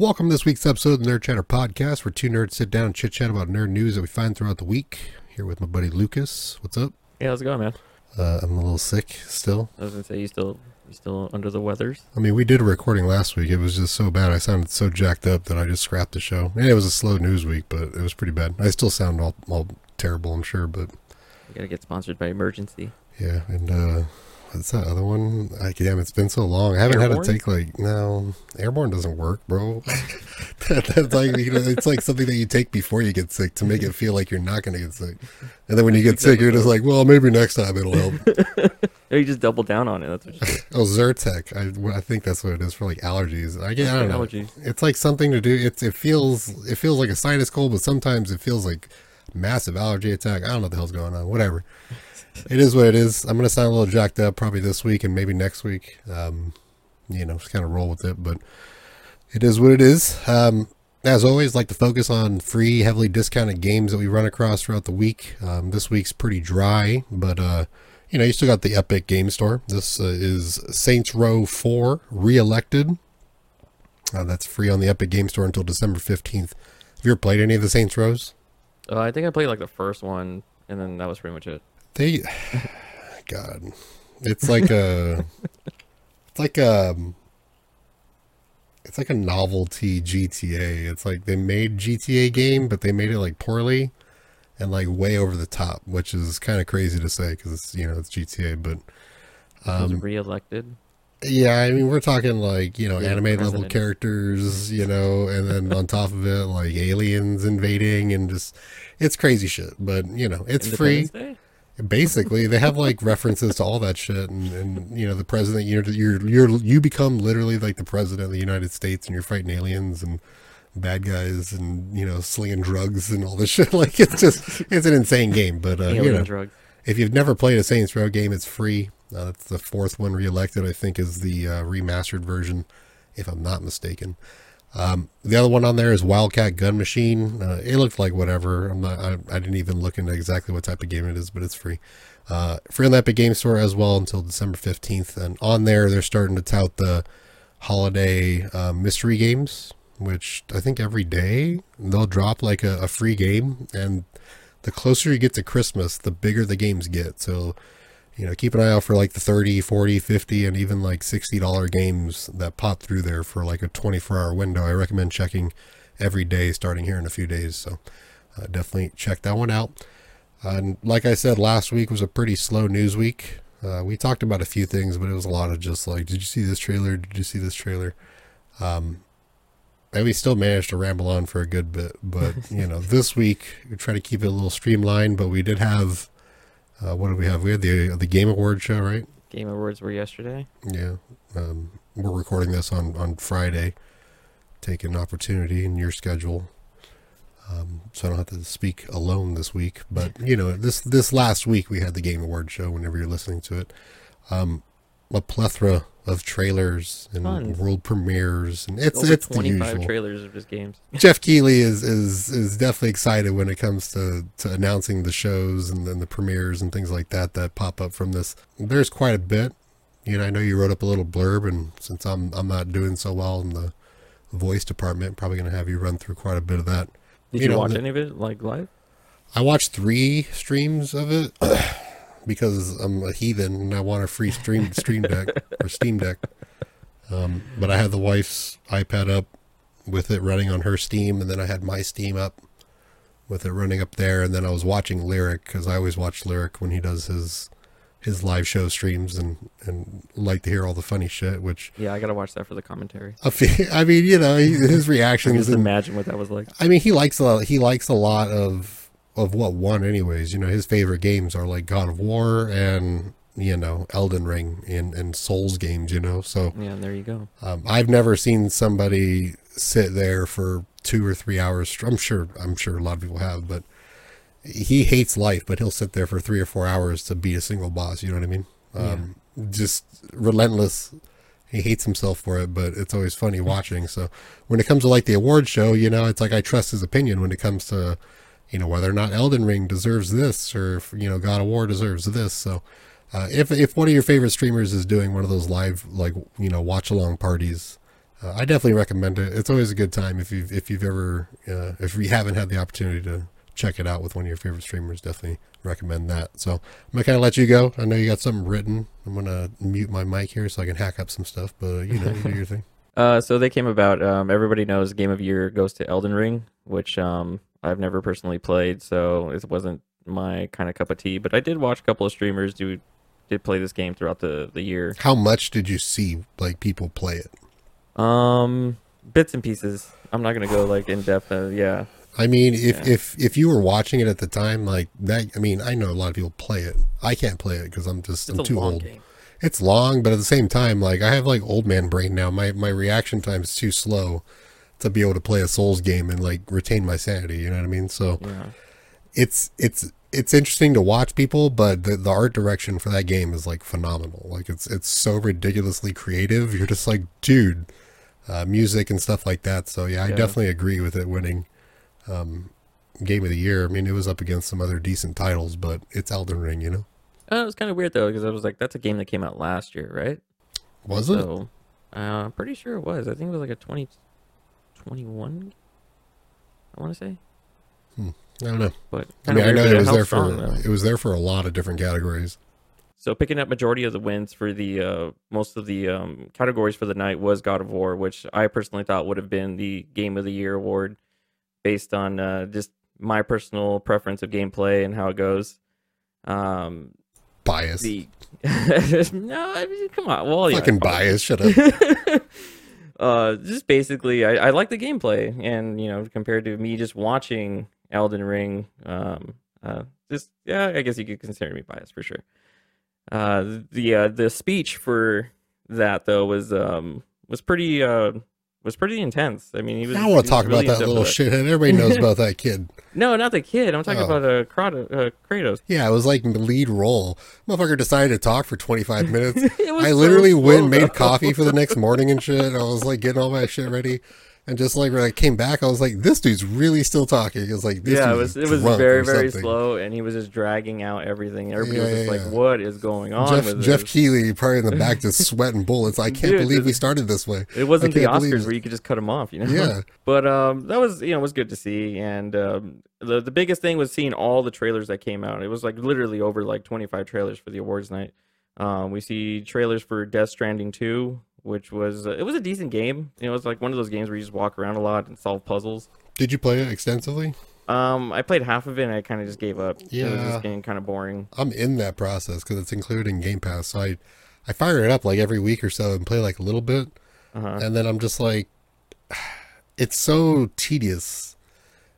Welcome to this week's episode of the Nerd Chatter Podcast, where two nerds sit down and chit chat about nerd news that we find throughout the week. Here with my buddy Lucas. What's up? Hey, how's it going, man? Uh, I'm a little sick still. I was gonna say you still you still under the weathers. I mean, we did a recording last week. It was just so bad. I sounded so jacked up that I just scrapped the show. And it was a slow news week, but it was pretty bad. I still sound all, all terrible, I'm sure, but You gotta get sponsored by Emergen-C. yeah. And uh, what's that other one? I, damn, it's been so long. I haven't had Airborne? to take like no airborne doesn't work, bro. that, that's like you know, it's like something that you take before you get sick to make it feel like you're not going to get sick, and then when you get sick, you're just like, well, maybe next time it'll help. Or you just double down on it. That's what you. Oh, Zyrtec. I, I think that's what it is for like allergies. I, get, I don't know. Allergies. It's like something to do. It's it feels it feels like a sinus cold, but sometimes it feels like massive allergy attack. I don't know what the hell's going on. Whatever. It is what it is. I'm gonna sound a little jacked up probably this week and maybe next week. Um, you know, just kind of roll with it. But it is what it is. Um, as always, like to focus on free, heavily discounted games that we run across throughout the week. Um, this week's pretty dry, but uh, you know, you still got the Epic Game Store. This uh, is Saints Row 4 Re-Elected. Uh, that's free on the Epic Game Store until December 15th. Have you ever played any of the Saints Rows? Uh, I think I played like the first one, and then that was pretty much it. They, God, it's like a, it's like a, it's like a novelty GTA. It's like they made GTA game, but they made it like poorly and like way over the top, which is kind of crazy to say because it's you know it's GTA, but It was um, re-elected. yeah, I mean we're talking like you know Yeah, anime level characters, you know, and then on top of it like aliens invading and just it's crazy shit. But you know it's free. Day? Basically, they have like references to all that shit, and, and you know the president. You're you're you're you become literally like the president of the United States, and you're fighting aliens and bad guys, and you know slinging drugs and all this shit. Like it's just it's an insane game. But uh, you know, drugs. if you've never played a Saints Row game, it's free. Uh, that's the fourth one reelected. I think is the uh, remastered version, if I'm not mistaken. Um, the other one on there is Wildcat Gun Machine. Uh, it looked like whatever. I'm not. I, I didn't even look into exactly what type of game it is, but it's free. Uh, free on the Epic Game Store as well until December 15th. And on there, they're starting to tout the holiday uh, mystery games, which I think every day they'll drop like a, a free game. And the closer you get to Christmas, the bigger the games get. So, you know, keep an eye out for like the 30, 40, 50, and even like $60 games that pop through there for like a 24 hour window. I recommend checking every day starting here in a few days. So, uh, definitely check that one out. and like I said, last week was a pretty slow news week. Uh, we talked about a few things, but it was a lot of just like, did you see this trailer? Did you see this trailer? Um, and we still managed to ramble on for a good bit. But, you know, this week we try to keep it a little streamlined, but we did have, uh, what did we have? We had the, the Game Award show, right? Game Awards were yesterday. Yeah. Um, we're recording this on, on Friday. Take an opportunity in your schedule. Um, so I don't have to speak alone this week. But, you know, this, this last week we had the Game Award show whenever you're listening to it. Um, a plethora of trailers and Tons. world premieres. And it's, Over it's the 25 usual. trailers of just games. Geoff Keighley is, is is definitely excited when it comes to, to announcing the shows and then the premieres and things like that that pop up from this. There's quite a bit. You know, I know you wrote up a little blurb, and since I'm I'm not doing so well in the voice department, probably going to have you run through quite a bit of that. Did You you, know, watch the- any of it like live? I watched three streams of it because I'm a heathen and I want a free stream stream deck or Steam Deck. Um, but I had the wife's iPad up with it running on her Steam, and then I had my Steam up with it running up there, and then I was watching Lirik because I always watch Lirik when he does his his live show streams and and like to hear all the funny shit. Which Yeah, I gotta watch that for the commentary. I mean, you know, his reactions just and imagine what that was like. I mean, he likes a he likes a lot of of what won, anyways. You know, his favorite games are like God of War and you know Elden Ring and and Souls games. You know, so Yeah, there you go. um, I've never seen somebody sit there for two or three hours. I'm sure I'm sure a lot of people have, but he hates life, but he'll sit there for three or four hours to beat a single boss. You know what I mean? Um, Just relentless. He hates himself for it, but it's always funny watching. So when it comes to like the award show, you know, it's like I trust his opinion when it comes to, you know, whether or not Elden Ring deserves this or if, you know God of War deserves this. So uh, if if one of your favorite streamers is doing one of those live like you know watch along parties, uh, I definitely recommend it. It's always a good time if you if you've ever uh, if you haven't had the opportunity to check it out with one of your favorite streamers. Definitely recommend that. So I'm gonna kind of let you go. I know you got something written. I'm gonna mute my mic here so I can hack up some stuff. But you know, you do your thing. Uh, so they came about. Um, everybody knows Game of Year goes to Elden Ring, which um, I've never personally played, so it wasn't my kind of cup of tea. But I did watch a couple of streamers do did play this game throughout the the year. How much did you see like people play it? Um, bits and pieces. I'm not gonna go like in depth. Uh, yeah, I mean, if Yeah. if if you were watching it at the time, like that, I mean, I know a lot of people play it. I can't play it because I'm just it's I'm too old. game. It's long, but at the same time, like I have like old man brain now. My my reaction time is too slow to be able to play a Souls game and like retain my sanity. You know what I mean? So Yeah. it's it's it's interesting to watch people, but the, the art direction for that game is like phenomenal. Like it's it's so ridiculously creative. You're just like, dude, uh, music and stuff like that. So yeah, I Yeah. definitely agree with it winning um, game of the year. I mean, it was up against some other decent titles, but it's Elden Ring, you know. Uh, it was kind of weird though because I was like, that's a game that came out last year, right? Was it? So, uh, I'm pretty sure it was. I think it was like a 2021. I want to say, I don't know. but I mean, I know it was there for though. it was there for a lot of different categories. So picking up majority of the wins for the uh, most of the um, categories for the night was God of War, which I personally thought would have been the Game of the Year award, based on uh, just my personal preference of gameplay and how it goes. Um, Bias, the no, I mean, come on, well, yeah, fucking bias. Shut up. uh, just basically, I, I like the gameplay, and you know, compared to me just watching Elden Ring, um, uh, just yeah, I guess you could consider me biased for sure. Uh, the uh, the speech for that though was um was pretty uh was pretty intense. I mean, he was. I don't want to talk really about that little shithead. Everybody knows about that kid. No, not the kid. I'm talking Oh. about uh, Kratos. Uh, Kratos. Yeah, it was like the lead role. Motherfucker decided to talk for 25 minutes. I literally slow, went, made coffee for the next morning and shit. I was like getting all my shit ready. And just like when I came back, I was like, this dude's really still talking. It was like, this yeah, it was it was very very slow, and he was just dragging out everything. Everybody was just yeah, like, yeah. "What is going on?" Geoff, with Geoff? Keighley probably in the back just sweating bullets. I can't Dude, believe we started this way. It wasn't the Oscars where you could just cut him off, you know. Yeah. But um, that was you know was good to see, and um, the the biggest thing was seeing all the trailers that came out. It was like literally over like 25 trailers for the awards night. Um, we see trailers for Death Stranding 2, which was uh, it was a decent game. You know, it was like one of those games where you just walk around a lot and solve puzzles. Did you play it extensively? Um, I played half of it and I kind of just gave up. Yeah, It was just getting kind of boring. I'm in that process because it's included in Game Pass. So I, I fire it up like every week or so and play like a little bit. Uh-huh. And then I'm just like, it's so tedious.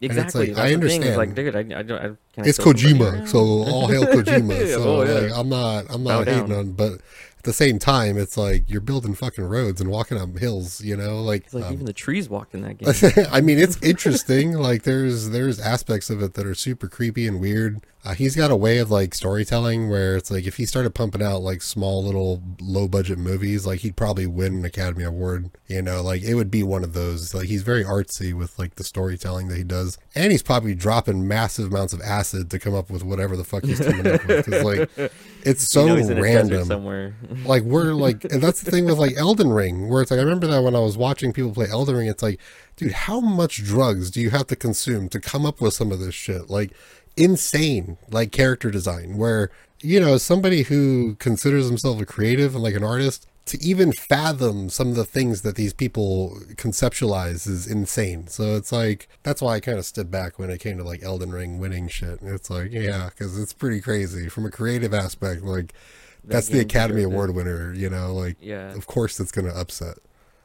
Exactly. like, I understand. thing, Like, dude, I, I don't. I, can it's? Kojima, so all hail Kojima. So Oh, yeah. like, I'm not, I'm Bow not hating down. on, but at the same time, it's like you're building fucking roads and walking up hills. You know, like, It's like um, even the trees walked in that game. I mean, it's interesting. like, there's there's aspects of it that are super creepy and weird. Uh, he's got a way of like storytelling where it's like if he started pumping out like small little low budget movies, like he'd probably win an Academy Award. You know, like it would be one of those. Like he's very artsy with like the storytelling that he does, and he's probably dropping massive amounts of acid to come up with whatever the fuck he's coming up with. 'Cause, like it's so you know he's in a random somewhere. like we're like and that's the thing with like Elden Ring where it's like I remember that when I was watching people play Elden Ring it's like dude how much drugs do you have to consume to come up with some of this shit? Like insane like character design where you know somebody who considers himself a creative and like an artist to even fathom some of the things that these people conceptualize is insane. So it's like that's why I kind of stood back when it came to like Elden Ring winning shit. It's like yeah because it's pretty crazy from a creative aspect like That that's the Academy. Award winner, you know, like Yeah, of course it's gonna upset.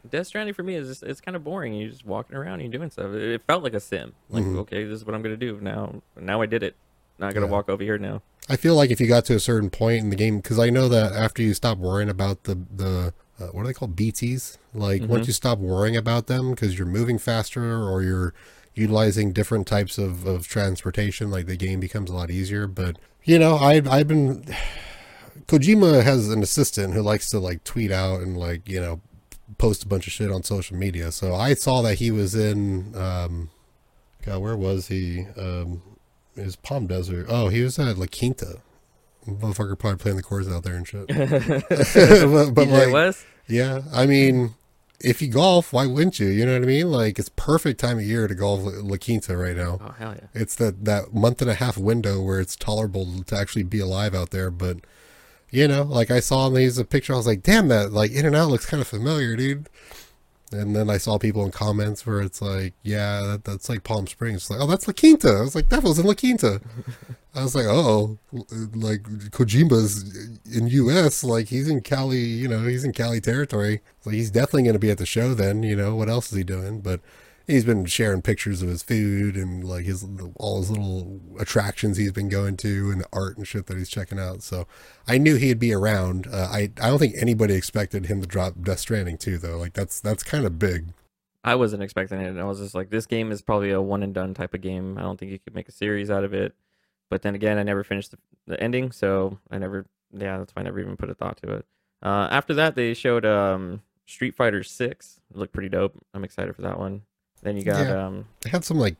Death Stranding for me is just, it's kind of boring. You're just walking around and you're doing stuff. It, felt like a sim. Like Mhm. okay, this is what I'm gonna do now. Now I did it. Not gonna Yeah. walk over here now. I feel like if you got to a certain point in the game, because I know that after you stop worrying about the the uh, what are they called BTS, like Mhm. once you stop worrying about them because you're moving faster or you're utilizing different types of, of transportation, like the game becomes a lot easier. But you know, I I've been Kojima has an assistant who likes to like tweet out and like you know post a bunch of shit on social media. So I saw that he was in um God, where was he? Um it was Palm Desert. Oh, he was at La Quinta. Motherfucker probably playing the chords out there and shit. but but like West. yeah, I mean if you golf, why wouldn't you? You know what I mean? Like it's perfect time of year to golf La La Quinta right now. Oh hell yeah! It's that that month and a half window where it's tolerable to actually be alive out there. But you know, like I saw these a picture, I was like, damn, that like In and Out looks kind of familiar, dude. And then I saw people in comments where it's like, yeah, that, that's like Palm Springs. It's like, oh, that's La Quinta. I was like, that was in La Quinta. I was like, oh, like Kojima's in U.S. Like he's in Cali, you know, he's in Cali territory. So he's definitely going to be at the show then. You know, what else is he doing? But he's been sharing pictures of his food and like his all his little attractions he's been going to and the art and shit that he's checking out. So I knew he'd be around. Uh, I I don't think anybody expected him to drop Death Stranding 2, though. Like that's that's kind of big. I wasn't expecting it. I was just like, this game is probably a one and done type of game. I don't think you could make a series out of it. But then again, I never finished the, the ending, so I never. Yeah, that's why I never even put a thought to it. Uh, after that, they showed um, Street Fighter Six. It looked pretty dope. I'm excited for that one. Then you got Yeah. um, They had some like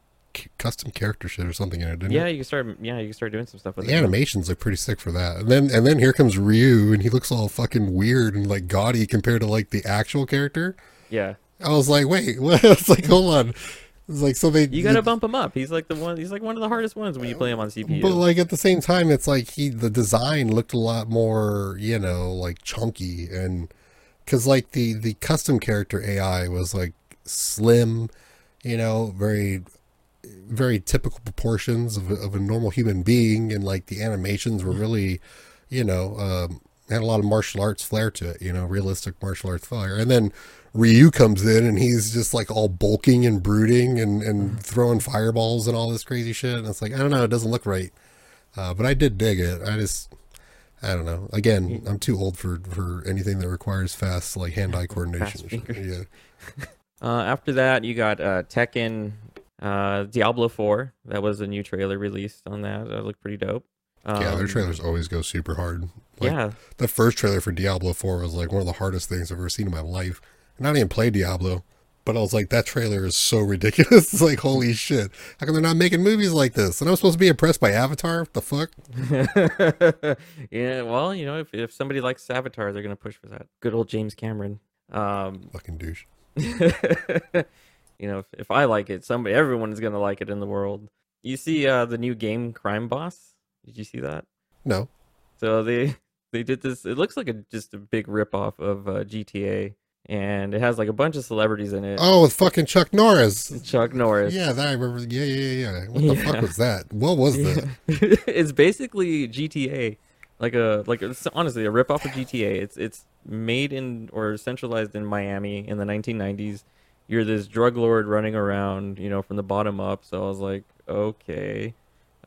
custom character shit or something in it, didn't yeah, it? you can start yeah, you can start doing some stuff with The it. animations look pretty sick for that. And then and then here comes Ryu and he looks all fucking weird and like gaudy compared to like the actual character. Yeah, I was like, wait, what? It's like, hold on. It's like so they you gotta bump him up. He's like the one. He's like one of the hardest ones when you play him on CPU. But like at the same time, it's like he the design looked a lot more, you know, like chunky and because like the the custom character AI was like slim, you know, very very typical proportions of a, of a normal human being, and like the animations were really, you know, um, had a lot of martial arts flair to it, you know, realistic martial arts flair, and then. Ryu comes in and he's just like all bulking and brooding and, and throwing fireballs and all this crazy shit. And it's like, I don't know, it doesn't look right. Uh, but I did dig it. I just, I don't know. Again, I'm too old for, for anything that requires fast, like hand eye coordination. Fast and shit. fingers. Yeah. Uh, after that, you got uh, Tekken, uh, Diablo 4. That was a new trailer released on that. That looked pretty dope. Um, yeah, their trailers always go super hard. Like, yeah, The first trailer for Diablo 4 was like one of the hardest things I've ever seen in my life. And I didn't even play Diablo, but I was like, that trailer is so ridiculous. it's like, holy shit. How come they're not making movies like this? And I'm supposed to be impressed by Avatar? What the fuck? yeah. Well, you know, if, if somebody likes Avatar, they're gonna push for that. Good old James Cameron. Um, Fucking douche. you know, if, if I like it, somebody, everyone is gonna like it in the world. You see, uh, the new game Crime Boss. Did you see that? No. So they they did this. It looks like a just a big ripoff of uh, GTA, and it has like a bunch of celebrities in it. Oh, with fucking Chuck Norris. Chuck Norris. Yeah, that I remember. Yeah, yeah, yeah. What the Yeah. fuck was that? What was that? it's basically GTA, like a like honestly a ripoff of GTA. It's it's made in or centralized in Miami in the 1990s. You're this drug lord running around, you know, from the bottom up. So I was like, okay,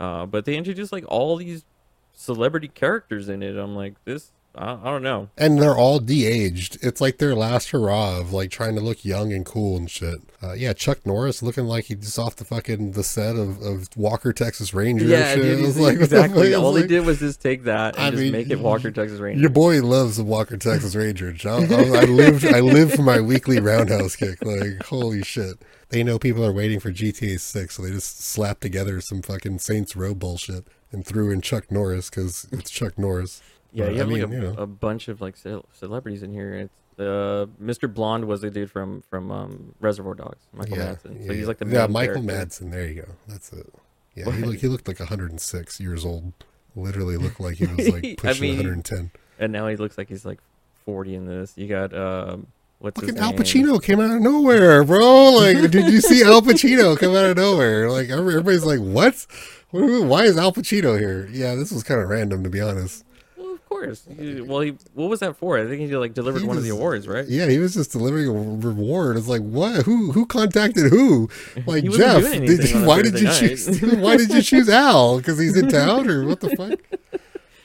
uh, but they introduced like all these celebrity characters in it. I'm like, this, I, I don't know. And they're all de-aged. It's like their last hurrah of like trying to look young and cool and shit. Uh, yeah, Chuck Norris looking like he's just off the fucking the set of, of Walker Texas Ranger. and Yeah, shit. dude, It was he's- like, what the fuck? exactly. All they did was just take that and I just mean, make it Walker Texas Ranger. Your boy loves the Walker Texas Ranger. I, I, I lived I lived for my weekly roundhouse kick. Like holy shit. They know people are waiting for GTA 6, so they just slapped together some fucking Saints Row bullshit and threw in Chuck Norris because it's Chuck Norris. Yeah, But, you have I like a, you know. a bunch of like ce- celebrities in here. It's uh, Mr. Blonde was the dude from from um, Reservoir Dogs, Michael yeah, Madsen. So yeah, he's like the yeah. Michael character. Madsen. There you go. That's it. Yeah, What? he looked he looked like 106 years old. Literally looked like he was like I pushing mean, 110. and now he looks like he's like 40 in this. You got um, what's Fucking Al? Pacino came out of nowhere, bro. Like, did you see Al Pacino come out of nowhere? Like, everybody's like? What- Why is Al Pacino here? Yeah, this was kind of random, to be honest. Well, course. He- well, he what was that for? I think he like delivered He one of the awards, right? Yeah, he was just delivering a reward. It's like, what? Who who contacted who? Like Geoff, did, why did you Thursday choose? why did you choose Al? Because he's in town, or what the fuck?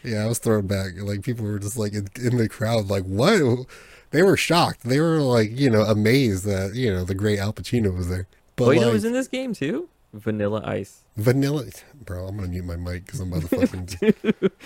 Yeah, I was thrown back. Like people were just like in, in the crowd, like what? They were shocked. They were like, you know, amazed that you know the great Al Pacino was there. But oh, you know like, who's in this game too? Vanilla Ice. Vanilla, bro. I'm gonna mute my mic because I'm about to fucking.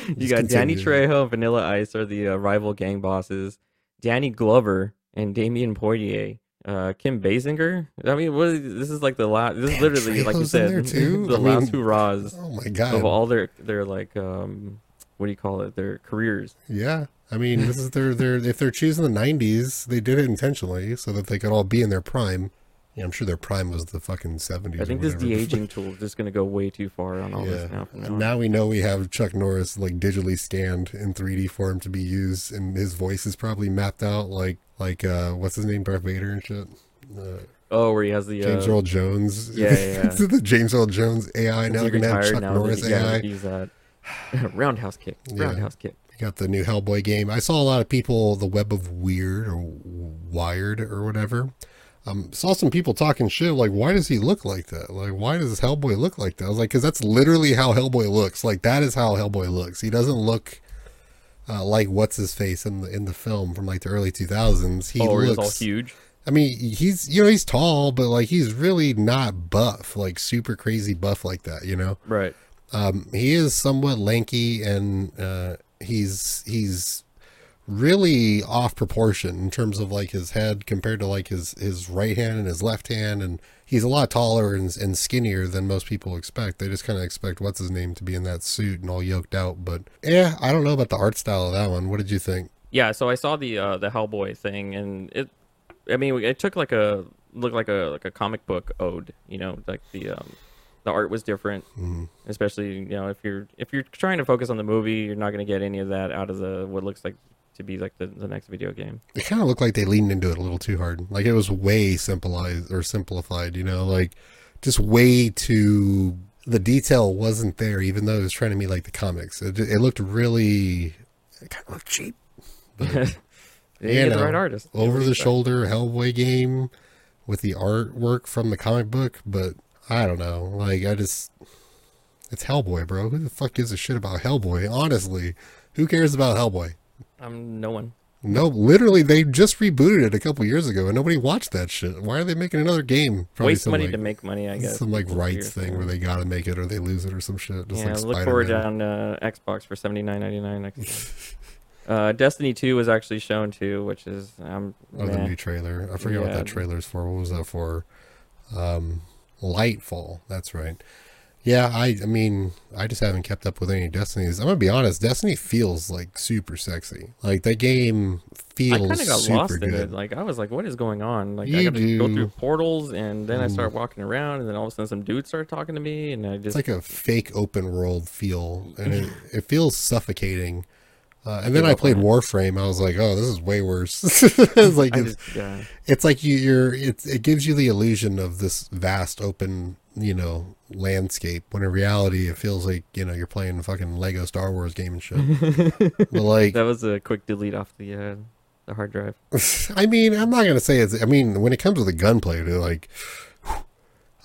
you got Danny. Trejo and Vanilla Ice are the uh, rival gang bosses. Danny Glover and Damion Poitier. Uh, Kim Basinger. I mean, what is, this is like the last. This is literally like you said, the I last mean, hurrahs oh my god! of all their their like um what do you call it? Their careers. Yeah, I mean, this is their their if they're choosing the '90s, they did it intentionally so that they could all be in their prime. Yeah, I'm sure their prime was the fucking '70s. I think this de aging tool is just going to go way too far on all Yeah, this now. Now now we know we have Chuck Norris like digitally scanned in 3D form to be used, and his voice is probably mapped out like like uh what's his name, Darth Vader and shit. Uh, oh, where he has the James uh, Earl Jones. yeah, yeah, yeah. the James Earl Jones AI. Now he they're gonna have Chuck Norris yeah, AI. use that roundhouse kick. Yeah. Roundhouse kick. You got the new Hellboy game. I saw a lot of people the Web of Wyrd or Wired or whatever. Um, saw some people talking shit like, why does he look like that? Like, why does Hellboy look like that? I was like, because that's literally how Hellboy looks. Like, that is how Hellboy looks. He doesn't look uh, like what's his face in the in the film from like the early two thousands. He oh, looks. all huge. I mean, he's you know he's tall, but like he's really not buff, like super crazy buff like that. You know. Right. Um, he is somewhat lanky and uh, he's he's really off proportion in terms of like his head compared to like his his right hand and his left hand and he's a lot taller and, and skinnier than most people expect they just kind of expect what's his name to be in that suit and all yoked out but yeah i don't know about the art style of that one what did you think Yeah, so I saw the uh, the Hellboy thing, and it, I mean, it took like a looked like a like a comic book ode. You know, like the um, the art was different, Mhm. especially you know if you're if you're trying to focus on the movie, you're not going to get any of that out of the what looks like to be like the, the next video game. it kind of looked like they leaned into it a little too hard. Like it was way simplified or simplified you know? Like just way too the detail wasn't there even though it was trying to be like the comics. It, it looked really it kind of looked cheap they You get the right artist. over the shoulder hellboy game with the artwork from the comic book but i don't know. Like i just it's hellboy bro. Who the fuck gives a shit about hellboy? Honestly who cares about hellboy I'm no one. no, literally, they just rebooted it a couple years ago, and nobody watched that shit. Why are they making another game? Probably Waste money like, to make money, I guess. some like rights thing where they gotta make it or they lose it or some shit. Just yeah, like look forward down uh, Xbox for seventy nine ninety nine next. uh, Destiny two was actually shown too, which is um, Oh, the new trailer. I forget what that trailer is for. What was that for? Um, Lightfall. That's right. Yeah, I. I mean, I just haven't kept up with any Destinies. I'm gonna be honest. Destiny feels like super sexy. Like that game feels I kind of got super lost in good. it. Like I was like, "What is going on?" Like I got to go through portals, and then I Mm. start walking around, and then all of a sudden, some dudes start talking to me, and I It's just like a fake open world feel, and it, it feels suffocating. Uh, and then I played. Warframe. I was like, "Oh, this is way worse." it's like I it's, just yeah. it's like you, you're. It's, it gives you the illusion of this vast open, you know, landscape. When in reality, it feels like you know you're playing a fucking Lego Star Wars game and shit. but like, That was a quick delete off the uh, the hard drive. I mean, I'm not gonna say it's. I mean, when it comes to the gunplay, they're like,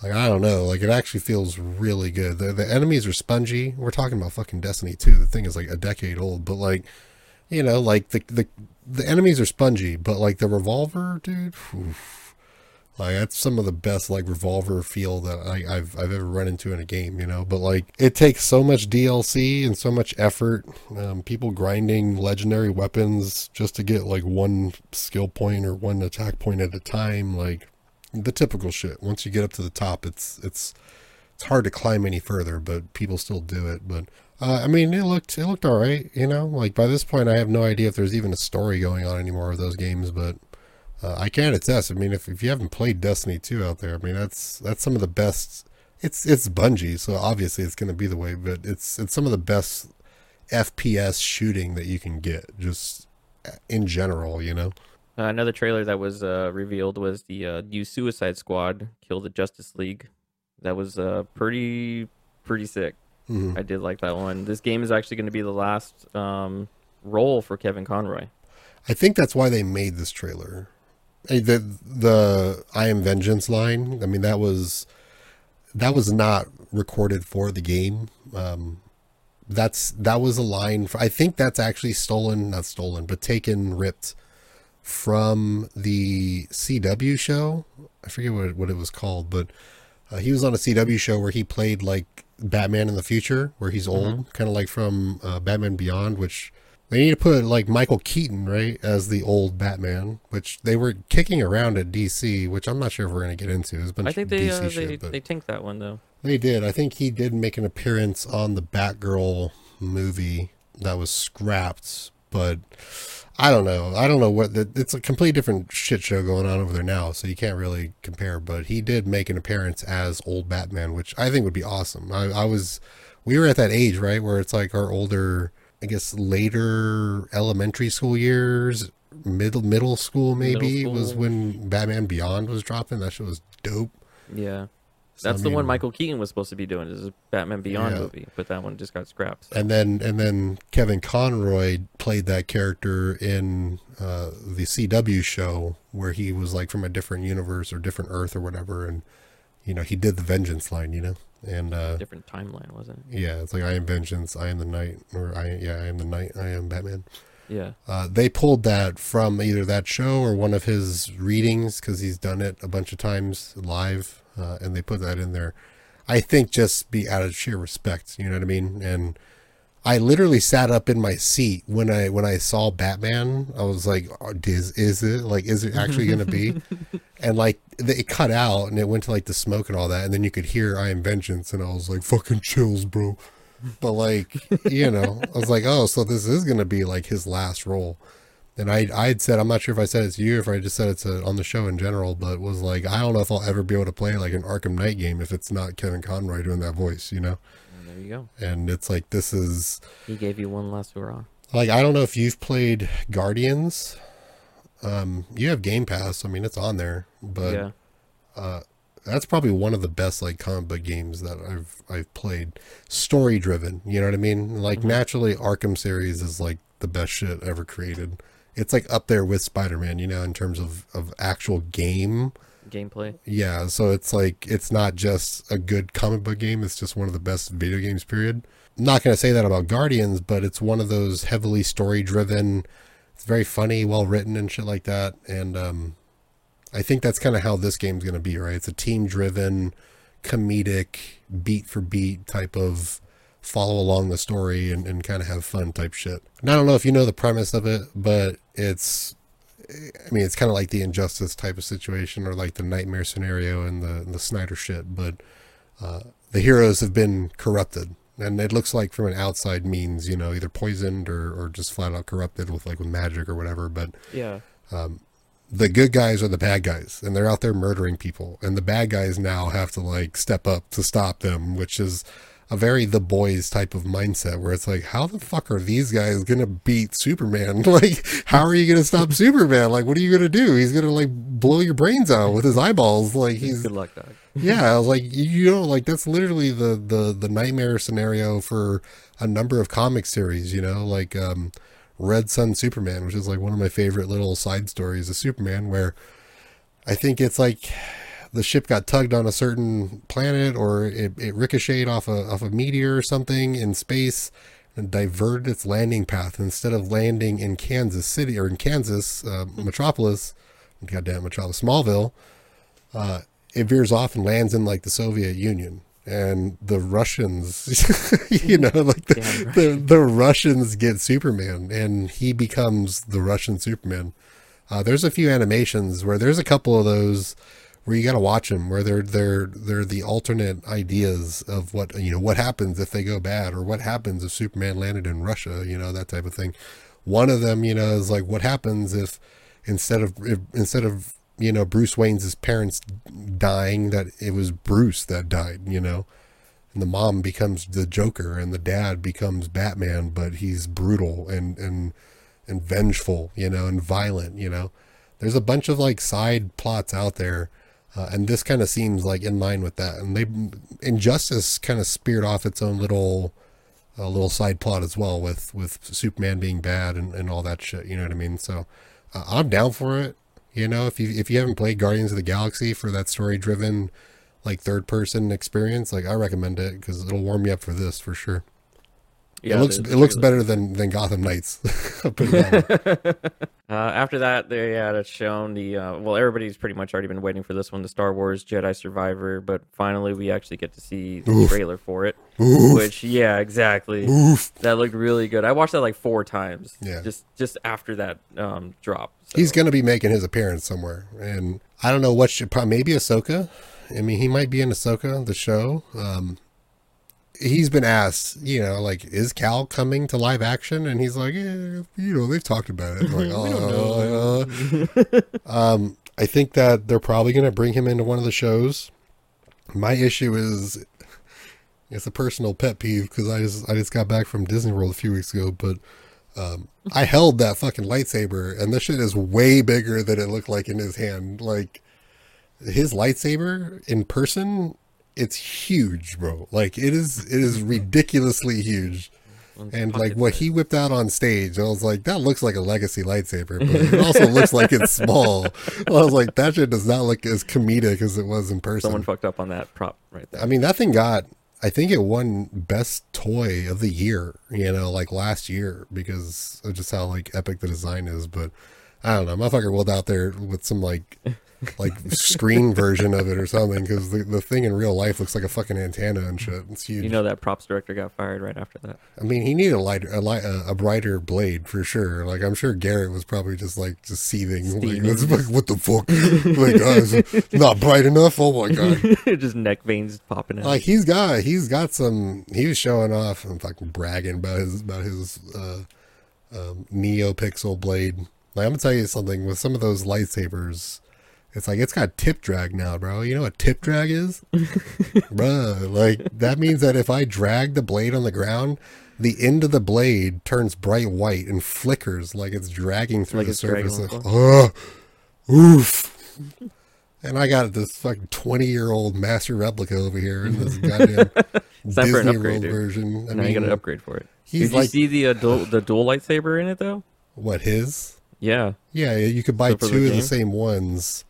like I don't know, like it actually feels really good. The the enemies are spongy. We're talking about fucking Destiny 2. The thing is like a decade old, but like, you know, like the the the enemies are spongy, but like the revolver, dude. oof. Like that's some of the best like revolver feel that I, I've I've ever run into in a game, you know. But like it takes so much DLC and so much effort. Um, people grinding legendary weapons just to get like one skill point or one attack point at a time, like the typical shit. Once you get up to the top, it's it's it's hard to climb any further, but people still do it. But uh, I mean, it looked it looked all right, you know. Like by this point, I have no idea if there's even a story going on anymore of those games, but uh, I can attest. I mean, if, if you haven't played Destiny 2 out there, I mean that's that's some of the best. It's it's Bungie, so obviously it's going to be the way, but it's it's some of the best FPS shooting that you can get, just uh, in general, you know. Uh, another trailer that was uh, revealed was the uh, new Suicide Squad kill the Justice League. That was uh, pretty pretty sick. Mhm. I did like that one. This game is actually going to be the last um, role for Kevin Conroy. I think that's why they made this trailer. The the I am vengeance line. I mean, that was that was not recorded for the game. Um, that's that was a line. For, I think that's actually stolen, not stolen, but taken, ripped from the CW show. I forget what it, what it was called, but uh, he was on a CW show where he played like Batman in the future, where he's old, kind of like from uh, Batman Beyond, which they need to put like Michael Keaton, right, as the old Batman, which they were kicking around at DC, which I'm not sure if we're going to get into. A bunch I think they DC uh, shit, they they tanked that one though. they did. I think he did make an appearance on the Batgirl movie that was scrapped, but I don't know. I don't know what the, it's a completely different shit show going on over there now, so you can't really compare. But he did make an appearance as old Batman, which I think would be awesome. I, I was, we were at that age, right, where it's like our older, I guess, later elementary school years, middle middle school maybe Middle was when Batman Beyond was dropping. That shit was dope. Yeah. So, That's I the one Michael Keaton was supposed to be doing. Is a Batman Beyond Yeah. movie, but that one just got scrapped. so. and then and then Kevin Conroy played that character in uh, the CW show where he was like from a different universe or different Earth or whatever, and you know he did the Vengeance line, you know, and uh, Different timeline, wasn't it? yeah, it's like I am Vengeance, I am the Night, or I yeah I am the Night, I am Batman. Yeah. Uh, they pulled that from either that show or one of his readings because he's done it a bunch of times live, uh, and they put that in there. I think just be out of sheer respect, you know what I mean? And I literally sat up in my seat when I when I saw Batman. I was like, oh, "Is is it like is it actually going to be?" and like it cut out and it went to like the smoke and all that, and then you could hear "I am Vengeance," and I was like, "Fucking chills, bro." But like you know, I was like, "Oh, so this is going to be like his last role." And I I had said I'm not sure if I said it to you or if I just said it to, on the show in general, but was like I don't know if I'll ever be able to play like an Arkham Knight game if it's not Kevin Conroy doing that voice, you know. There you go. And it's like this is He gave you one last hurrah. like I don't know if you've played Guardians. Um, you have Game Pass. I mean, it's on there, but yeah. uh, that's probably one of the best like comic book games that I've I've played. Story driven, you know what I mean? Like Mhm. naturally, Arkham series is like the best shit ever created. It's like up there with Spider Man, you know, in terms of of actual game. Gameplay. Yeah, so it's like it's not just a good comic book game; it's just one of the best video games. Period. I'm not gonna say that about Guardians, but it's one of those heavily story driven. It's very funny, well written, and shit like that. And um, I think that's kind of how this game's gonna be, right? It's a team driven, comedic, beat for beat type of follow along the story and, and kind of have fun type shit. And I don't know if you know the premise of it, but it's I mean, it's kind of like the injustice type of situation, or like the nightmare scenario and the the Snyder shit. But uh, the heroes have been corrupted, and it looks like from an outside means, you know, either poisoned or or just flat out corrupted with like with magic or whatever. But Yeah. the good guys are the bad guys, and they're out there murdering people, and the bad guys now have to like step up to stop them, which is a very the boys type of mindset where it's like, how the fuck are these guys gonna beat Superman? Like, how are you gonna stop Superman? Like, what are you gonna do? He's gonna like blow your brains out with his eyeballs. Like, he's Good luck, dog. yeah. I was like, you know, like that's literally the the the nightmare scenario for a number of comic series. You know, like um, Red Sun Superman, which is like one of my favorite little side stories of Superman, where I think it's like the ship got tugged on a certain planet or it, it ricocheted off a off a meteor or something in space and diverted its landing path. Instead of landing in Kansas City or in Kansas uh, metropolis, goddamn metropolis, Smallville, uh, it veers off and lands in like the Soviet Union. And the Russians, you know, like the, right. the, the Russians get Superman and he becomes the Russian Superman. Uh, there's a few animations where there's a couple of those where you got to watch them where they're they're they're the alternate ideas of what you know what happens if they go bad or what happens if Superman landed in Russia you know that type of thing. One of them you know is like what happens if instead of if, instead of you know Bruce Wayne's parents dying that it was Bruce that died you know? And the mom becomes the Joker and the dad becomes Batman but he's brutal and and and vengeful you know and violent you know? There's a bunch of like side plots out there uh, and this kind of seems like in line with that. And they injustice kind of speared off its own little a little side plot as well with with superman being bad and, and all that shit you know what i mean? So uh, i'm down for it you know? If you if you haven't played guardians of the galaxy for that story driven like third person experience like i recommend it because it'll warm you up for this for sure Yeah, it looks it looks better than than gotham knights I'll put it that way. uh, after that, they had it shown the uh, well. Everybody's pretty much already been waiting for this one, the Star Wars Jedi Survivor. But finally, we actually get to see the Oof. trailer for it. Oof, Which, yeah, exactly. oof. That looked really good. I watched that like four times. Yeah. Just just after that um, drop. So. He's going to be making his appearance somewhere, and I don't know what should probably maybe Ahsoka. I mean, he might be in Ahsoka, the show. Um, he's been asked, you know, like, is Cal coming to live action? And he's like, yeah, you know, they've talked about it. Like, oh, uh, um, I think that they're probably going to bring him into one of the shows. My issue is, it's a personal pet peeve because I just I just got back from Disney World a few weeks ago, but um, I held that fucking lightsaber, and this shit is way bigger than it looked like in his hand. Like his lightsaber in person, it's huge, bro. Like it is, it is ridiculously huge. And like what he whipped out on stage, I was like, that looks like a legacy lightsaber, but it also looks like it's small. I was like, that shit does not look as comedic as it was in person. Someone fucked up on that prop right there. I mean, that thing got I think it won best toy of the year, you know, like last year because of just how like epic the design is. But I don't know, motherfucker whipped out there with some like like screen version of it or something because the, the thing in real life looks like a fucking antenna and shit. It's huge. You know that props director got fired right after that. I mean, he needed a lighter, a, light, a, a brighter blade for sure. Like I'm sure Garrett was probably just like just seething. Like, like, what the fuck? like, guys, not bright enough. Oh my god! just neck veins popping out. Like he's got, he's got some. He was showing off and fucking bragging about his about his uh, um, NeoPixel blade. Like I'm gonna tell you something with some of those lightsabers it's like it's got tip drag now, bro. You know what tip drag is? bro, like that means that if I drag the blade on the ground, the end of the blade turns bright white and flickers like it's dragging through like the surface. Like, oh, oof. And I got this fucking twenty year old master replica over here in this goddamn Disney World dude. version. I now mean, you got to upgrade for it. Did like, you see the uh, dual, the dual lightsaber in it though? What his? Yeah. Yeah, you could buy so two the of the same ones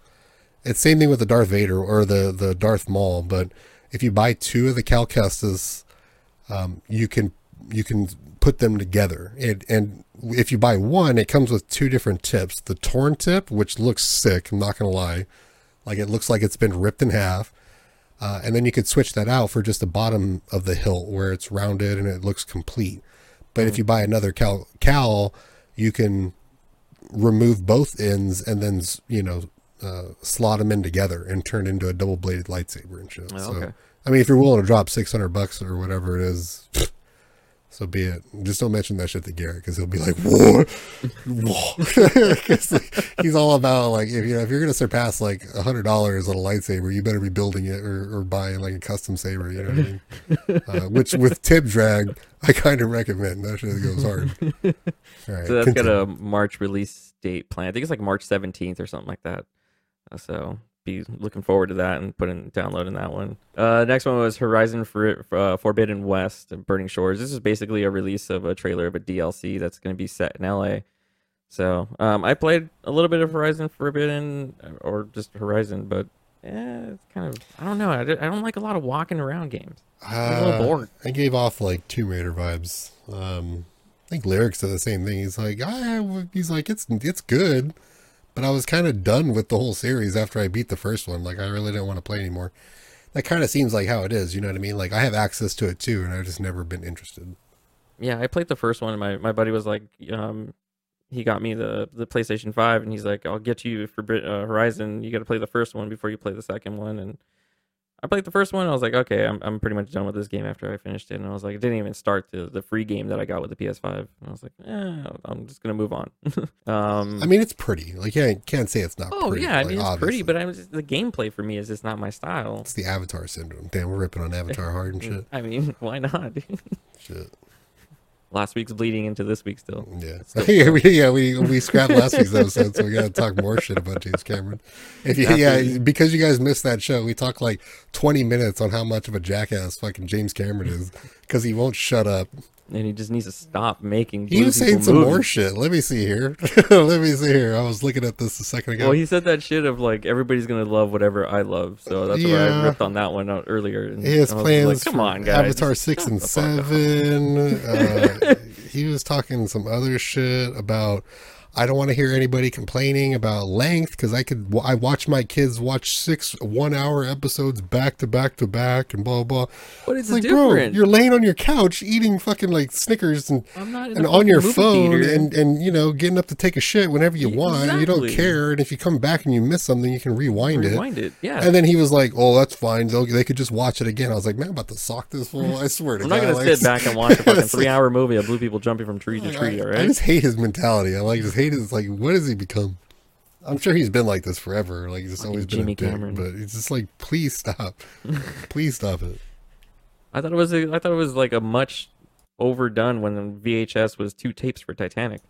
it's same thing with the Darth Vader or the the Darth Maul, but if you buy two of the Cal Kestis, um, you can you can put them together. It, and if you buy one, it comes with two different tips. The torn tip, which looks sick, I'm not gonna lie, like it looks like it's been ripped in half. Uh, and then you could switch that out for just the bottom of the hilt where it's rounded and it looks complete. But mm-hmm. if you buy another cal, cal, you can remove both ends and then you know uh, slot them in together and turn into a double bladed lightsaber and shit. Oh, so, okay. I mean, if you're willing to drop 600 bucks or whatever it is, so be it. Just don't mention that shit to Garrett because he'll be like, like, he's all about like if you know if you're gonna surpass like a hundred dollars on a lightsaber, you better be building it or, or buying like a custom saber. You know what I mean? Uh, which with tip drag, I kind of recommend. That shit goes hard. All right, so that's continue. got a March release date plan. I think it's like March 17th or something like that. So be looking forward to that and putting downloading that one. Uh, next one was Horizon for uh, Forbidden West, and Burning Shores. This is basically a release of a trailer of a DLC that's going to be set in LA. So um, I played a little bit of Horizon Forbidden or just Horizon, but yeah, it's kind of I don't know. I, I don't like a lot of walking around games. Uh, a little uh, bored. I gave off like Tomb Raider vibes. Um, I think Lirik's are the same thing. He's like, I, he's like, it's it's good but I was kind of done with the whole series after I beat the first one. Like I really didn't want to play anymore. That kind of seems like how it is. You know what I mean? Like I have access to it too, and I've just never been interested. Yeah, I played the first one. And my my buddy was like, um, he got me the the PlayStation Five, and he's like, I'll get you for uh, Horizon. You got to play the first one before you play the second one, and I played the first one. I was like, okay, I'm, I'm pretty much done with this game after I finished it. And I was like, it didn't even start the, the free game that I got with the PS5. And I was like, eh, I'm just gonna move on. um, I mean, it's pretty. Like, yeah, I can't say it's not. Oh pretty, yeah, I mean, it's pretty, but I'm just, the gameplay for me is just not my style. It's the Avatar syndrome. Damn, we're ripping on Avatar hard and shit. I mean, why not? shit last week's bleeding into this week still. Yeah, still yeah, we, yeah, we we scrapped last week's episode, so we got to talk more shit about James Cameron. If you, yeah, because you guys missed that show, we talked like twenty minutes on how much of a jackass fucking James Cameron is because he won't shut up and he just needs to stop making. He was saying some movies. more shit. Let me see here. Let me see here. I was looking at this a second ago. Well, he said that shit of like everybody's gonna love whatever I love, so that's yeah. why I ripped on that one out earlier. And His plans. Like, Come on, guys. Avatar six and seven. uh, he was talking some other shit about. I don't want to hear anybody complaining about length because I could. I watch my kids watch six one-hour episodes back to back to back and blah blah. What is It's like, bro, you're laying on your couch eating fucking like Snickers and I'm and on your phone theater. and and you know getting up to take a shit whenever you want. and You don't care, and if you come back and you miss something, you can rewind, it. rewind it. Yeah. And then he was like, "Oh, that's fine. They'll, they could just watch it again." I was like, "Man, I'm about to sock this fool. I swear to I'm God." not gonna like, sit back and watch a fucking three hour movie of blue people jumping from tree to tree, I, all I just hate his mentality. I like just hate his like. What has he become? I'm sure he's been like this forever. Like he's just Fucking always been Jimmy a dick. But it's just like, please stop, please stop it. I thought it was a, I thought it was like a much overdone when VHS was two tapes for Titanic.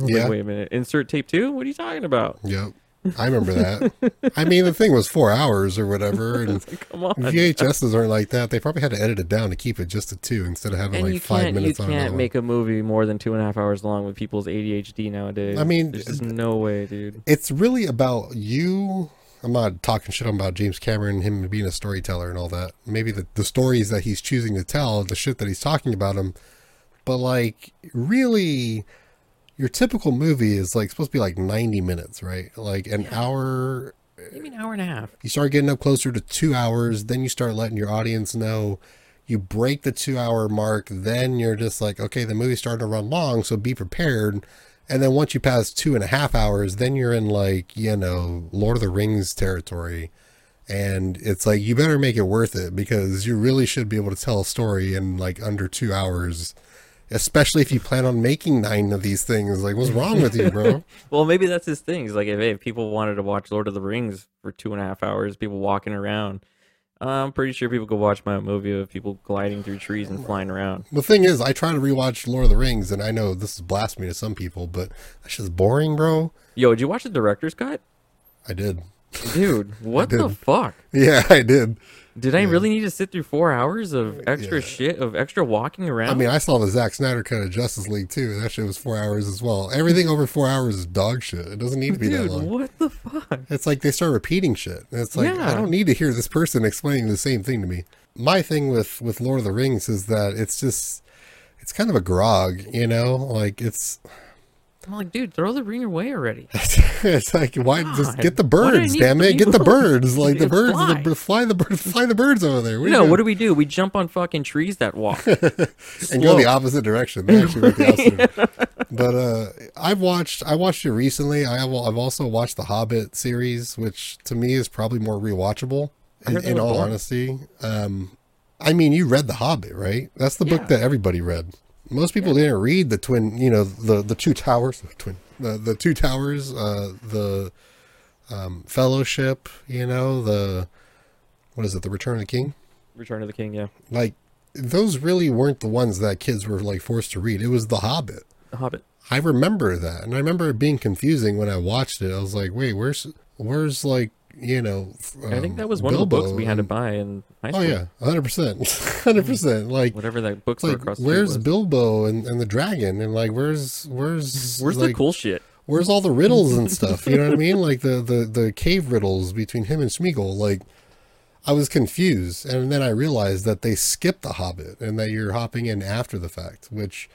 Was like, Yeah. wait a minute, insert tape two? What are you talking about? Yep, I remember that. I mean, the thing was four hours or whatever, and Come on. VHSs aren't like that. They probably had to edit it down to keep it just a two instead of having and like five can't you on can't make a movie more than two and a half hours long with people's ADHD nowadays. I mean, there's just no way, dude. it's really about you. I'm not talking shit about James Cameron, him being a storyteller and all that. Maybe the, the stories that he's choosing to tell, the shit that he's talking about him. But like, really, your typical movie is like supposed to be like 90 minutes, right? Like an hour. Maybe an hour and a half. You start getting up closer to two hours, then you start letting your audience know. You break the two hour mark, then you're just like, okay, the movie's starting to run long, so be prepared. And then once you pass two and a half hours, then you're in like, you know, Lord of the Rings territory. And it's like, you better make it worth it because you really should be able to tell a story in like under two hours, especially if you plan on making nine of these things. Like, what's wrong with you, bro? Well, maybe that's his thing. He's like, if, if people wanted to watch Lord of the Rings for two and a half hours, people walking around, uh, I'm pretty sure people could watch my movie of people gliding through trees and flying around. The thing is, I try to rewatch Lord of the Rings, and I know this is blasphemy to some people, but that's just boring, bro. Yo, did you watch the director's cut? I did. Dude, what the fuck? Yeah, I did. Did I really need to sit through four hours of extra Yeah. shit, of extra walking around? I mean, I saw the Zack Snyder cut of Justice League too. That shit was four hours as well. Everything over four hours is dog shit. It doesn't need to be that dude, long. what the fuck? It's like they start repeating shit. It's like I don't need to hear this person explaining the same thing to me. My thing with with Lord of the Rings is that it's just it's kind of a grog, you know. Like it's I'm like, dude, throw the ring away already. it's like why just get the why do I birds, damn it, get the birds? like the birds, fly. The, fly the birds, fly the birds over there. What No, what do we do? We jump on fucking trees that walk. and go the opposite direction. They actually went the opposite. But uh, I've watched I watched it recently. I have I've also watched the Hobbit series, which to me is probably more rewatchable. In, in all boring. honesty, um, I mean, you read the Hobbit, right? That's the book that everybody read. Most people didn't read the twin, you know, the the two towers, the twin, the the two towers, uh, the um, Fellowship, you know, the what is it, the Return of the King? Return of the King, yeah. like those really weren't the ones that kids were like forced to read. It was The Hobbit. The Hobbit. I remember that, and I remember it being confusing when I watched it. I was like, "Wait, where's where's like you know?" I think um, that was one of the Bilbo books we had to and- buy in high Oh yeah, hundred percent, hundred percent. Like, Whatever that bookstore like across where's. Bilbo and, and the dragon, and like where's where's Where's like, the cool shit? where's all the riddles and stuff? You know what I mean? Like the the the cave riddles between him and Smeagol. Like I was confused, and then I realized that they skipped the Hobbit and that you're hopping in after the fact. Which,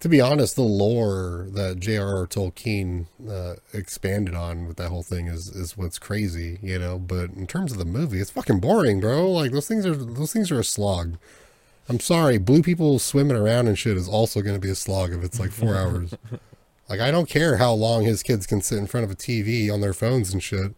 to be honest, the lore that J.R.R. Tolkien uh, expanded on with that whole thing is is what's crazy, you know. But in terms of the movie, it's fucking boring, bro. Like those things are those things are a slog. I'm sorry, blue people swimming around and shit is also going to be a slog if it's like four hours. Like I don't care how long his kids can sit in front of a TV on their phones and shit,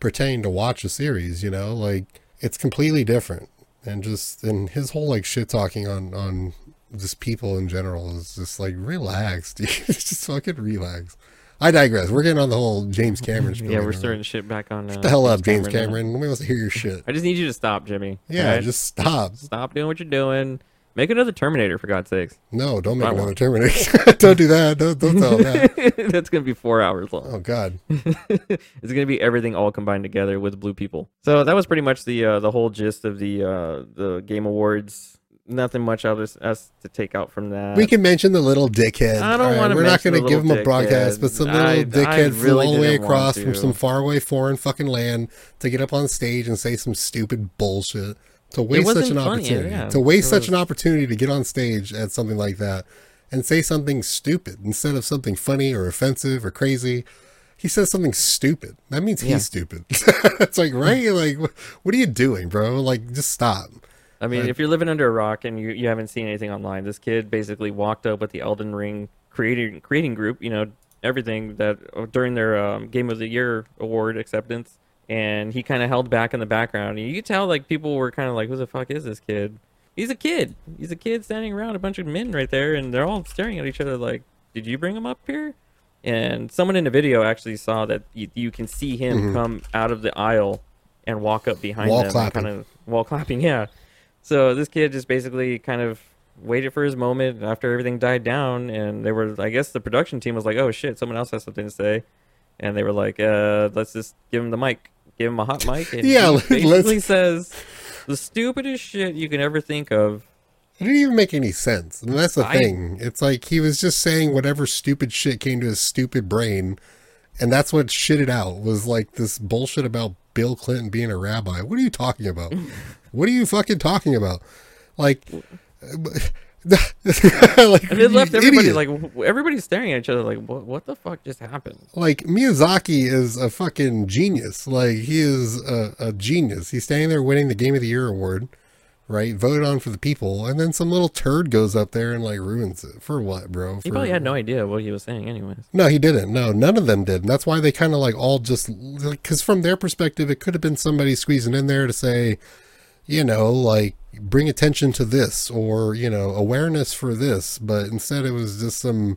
pretending to watch a series. You know, like it's completely different. And just and his whole like shit talking on on just people in general is just like relax, dude. just fucking relax. I digress. We're getting on the whole James Cameron. Yeah, we're starting shit back on. Uh, Shut the hell up, James now. Cameron. Nobody wants to hear your shit. I just need you to stop, Jimmy. Yeah, alright? just stop. stop doing what you're doing. Make another Terminator for God's sakes. No, don't make I another won't. Terminator. don't do that. Don't don't tell that. That's gonna be four hours long. Oh God. it's gonna be everything all combined together with blue people. So that was pretty much the uh, the whole gist of the uh, the Game Awards. Nothing much else else to take out from that. We can mention the little dickhead. I don't right, wanna We're not going to give him a broadcast, but some little I- I dickhead flew all the way across from some faraway foreign fucking land to get up on stage and say some stupid bullshit. To waste such an funny, opportunity. yeah. To waste such an opportunity to get on stage at something like that and say something stupid instead of something funny or offensive or crazy. He says something stupid. That means he's Yeah. stupid. it's like, right? Like, what are you doing, bro? Like, just stop. I mean, Right. if you're living under a rock and you, you haven't seen anything online, this kid basically walked up with the Elden Ring creating creating group, you know, everything that uh, during their um, Game of the Year award acceptance, and he kind of held back in the background. And you could tell like people were kind of like, "Who the fuck is this kid?" He's a kid. He's a kid standing around a bunch of men right there, and they're all staring at each other like, "Did you bring him up here?" And someone in the video actually saw that you, you can see him come out of the aisle and walk up behind Mm-hmm. Wall them, clapping. kind of wall clapping. Yeah. So this kid just basically kind of waited for his moment after everything died down, and they were, I guess, the production team was like, "Oh shit, someone else has something to say," and they were like, "Uh, let's just give him the mic, give him a hot mic." And Yeah, he let's- basically says the stupidest shit you can ever think of. It didn't even make any sense. And that's the I- thing. It's like he was just saying whatever stupid shit came to his stupid brain. And that's what shitted out was like this bullshit about Bill Clinton being a rabbi. What are you talking about? what are you fucking talking about? Like, like And it left everybody idiot. like everybody's staring at each other like, "What? What the fuck just happened?" like Miyazaki is a fucking genius. Like he is a, a genius. He's standing there winning the Game of the Year award, right? Voted on for the people, and then some little turd goes up there and like ruins it. For what, bro? He probably had no idea what he was saying, anyways. No, he didn't. No, none of them did. And that's why they kind of like all just because from their perspective, it could have been somebody squeezing in there to say, you know, like bring attention to this or you know awareness for this, but instead it was just some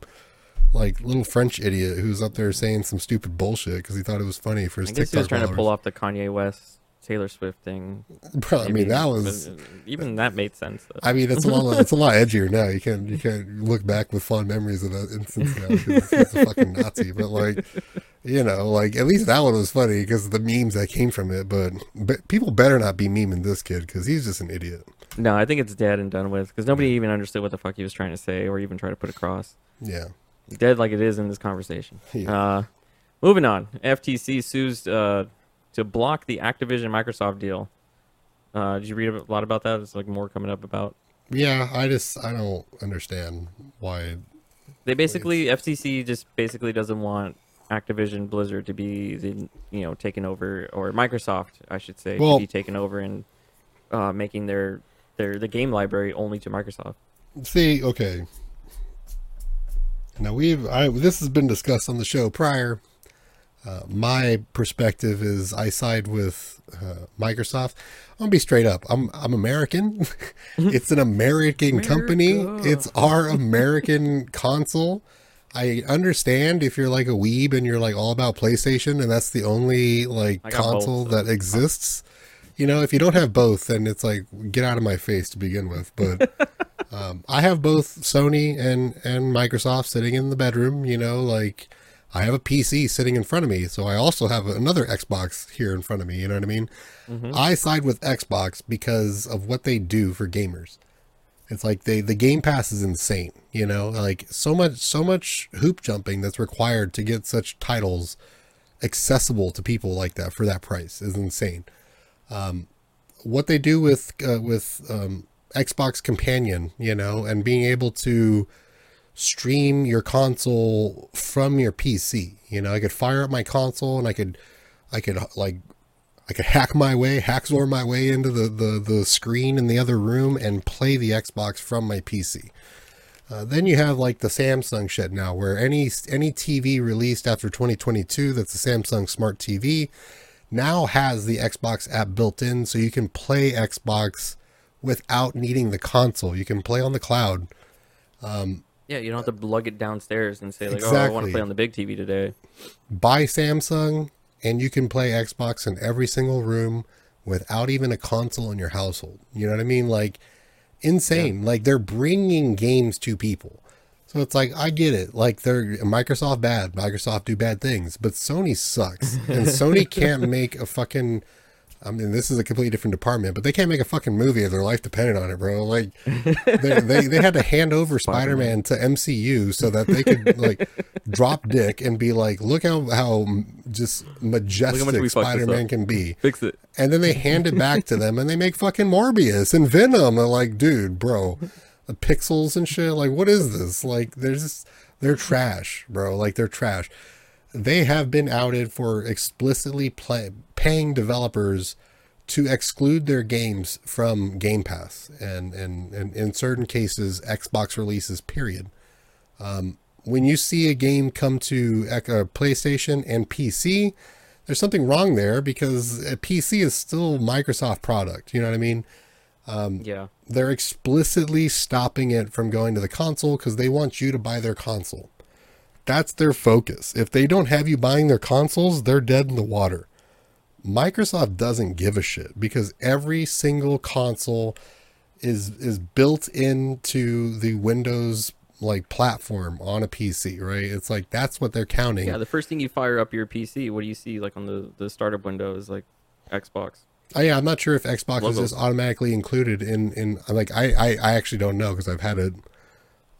like little French idiot who's up there saying some stupid bullshit because he thought it was funny for his I guess TikTok he was trying to pull off the Kanye West Taylor Swift thing. Bro, I mean that was. Uh, even that made sense. Though. I mean, it's a lot. It's a lot edgier now. You can't you can't look back with fond memories of that instance now because he's a fucking Nazi. But like, you know, like at least that one was funny because the memes that came from it. But, but people better not be memeing this kid because he's just an idiot. No, I think it's dead and done with because nobody even understood what the fuck he was trying to say or even try to put across. Yeah. Dead like it is in this conversation. Yeah. Uh, moving on. FTC sues uh, to block the Activision Microsoft deal. Uh, did you read a lot about that? There's like more coming up about. Yeah. I just I don't understand why. They basically FCC just basically doesn't want Activision Blizzard to be the you know taken over or Microsoft I should say Well- to be taken over and uh, making their their the game library only to Microsoft. See, okay. Now we've I this has been discussed on the show prior. Uh, my perspective is I side with uh, Microsoft. I'm gonna be straight up. I'm I'm American. it's an American company. It's our American console. I understand if you're like a weeb and you're like all about PlayStation and that's the only like got both, console so- that exists. You know, if you don't have both, then it's like get out of my face to begin with. But um, I have both Sony and and Microsoft sitting in the bedroom. You know, like I have a PC sitting in front of me, so I also have another Xbox here in front of me. You know what I mean? I side with Xbox because of what they do for gamers. It's like they the Game Pass is insane. You know, like so much so much hoop jumping that's required to get such titles accessible to people like that for that price is insane. Um, what they do with uh, with um, Xbox Companion, you know, and being able to stream your console from your PC. You know, I could fire up my console and I could, I could like, I could hack my way, hackzor my way into the, the, the screen in the other room and play the Xbox from my PC. Uh, then you have like the Samsung shit now, where any any TV released after 2022 that's a Samsung Smart TV now has the Xbox app built in, so you can play Xbox without needing the console. You can play on the cloud. Yeah, you don't have to lug it downstairs and say like, "Oh, I want to play on the big TV today." buy Samsung and you can play Xbox in every single room without even a console in your household. You know what I mean? Like insane. Like they're bringing games to people. So it's like I get it. Like they're Microsoft bad. Microsoft do bad things, but Sony sucks. And Sony can't make a fucking I mean, this is a completely different department, but they can't make a fucking movie if their life depended on it, bro. Like, they, they, they had to hand over Spider Man to MCU so that they could, like, drop dick and be like, look how, how just majestic we fucked this Spider Man can be. Fix it. And then they hand it back to them and they make fucking Morbius and Venom. Like, dude, bro, the pixels and shit. Like, what is this? Like, there's just, they're trash, bro. Like, they're trash. They have been outed for explicitly play, paying developers to exclude their games from Game Pass and, and, and in certain cases, Xbox releases, period. Um, when you see a game come to a PlayStation and PC, there's something wrong there because a PC is still Microsoft product. You know what I mean? Um, yeah. They're explicitly stopping it from going to the console because they want you to buy their console. That's their focus. If they don't have you buying their consoles, they're dead in the water. Microsoft doesn't give a shit because every single console is is built into the Windows like platform on a PC, right? It's like that's what they're counting. Yeah, the first thing you fire up your PC, what do you see like on the the startup window is like Xbox. Oh yeah, I'm not sure if Xbox Logo. is just automatically included in in like I I, I actually don't know because I've had it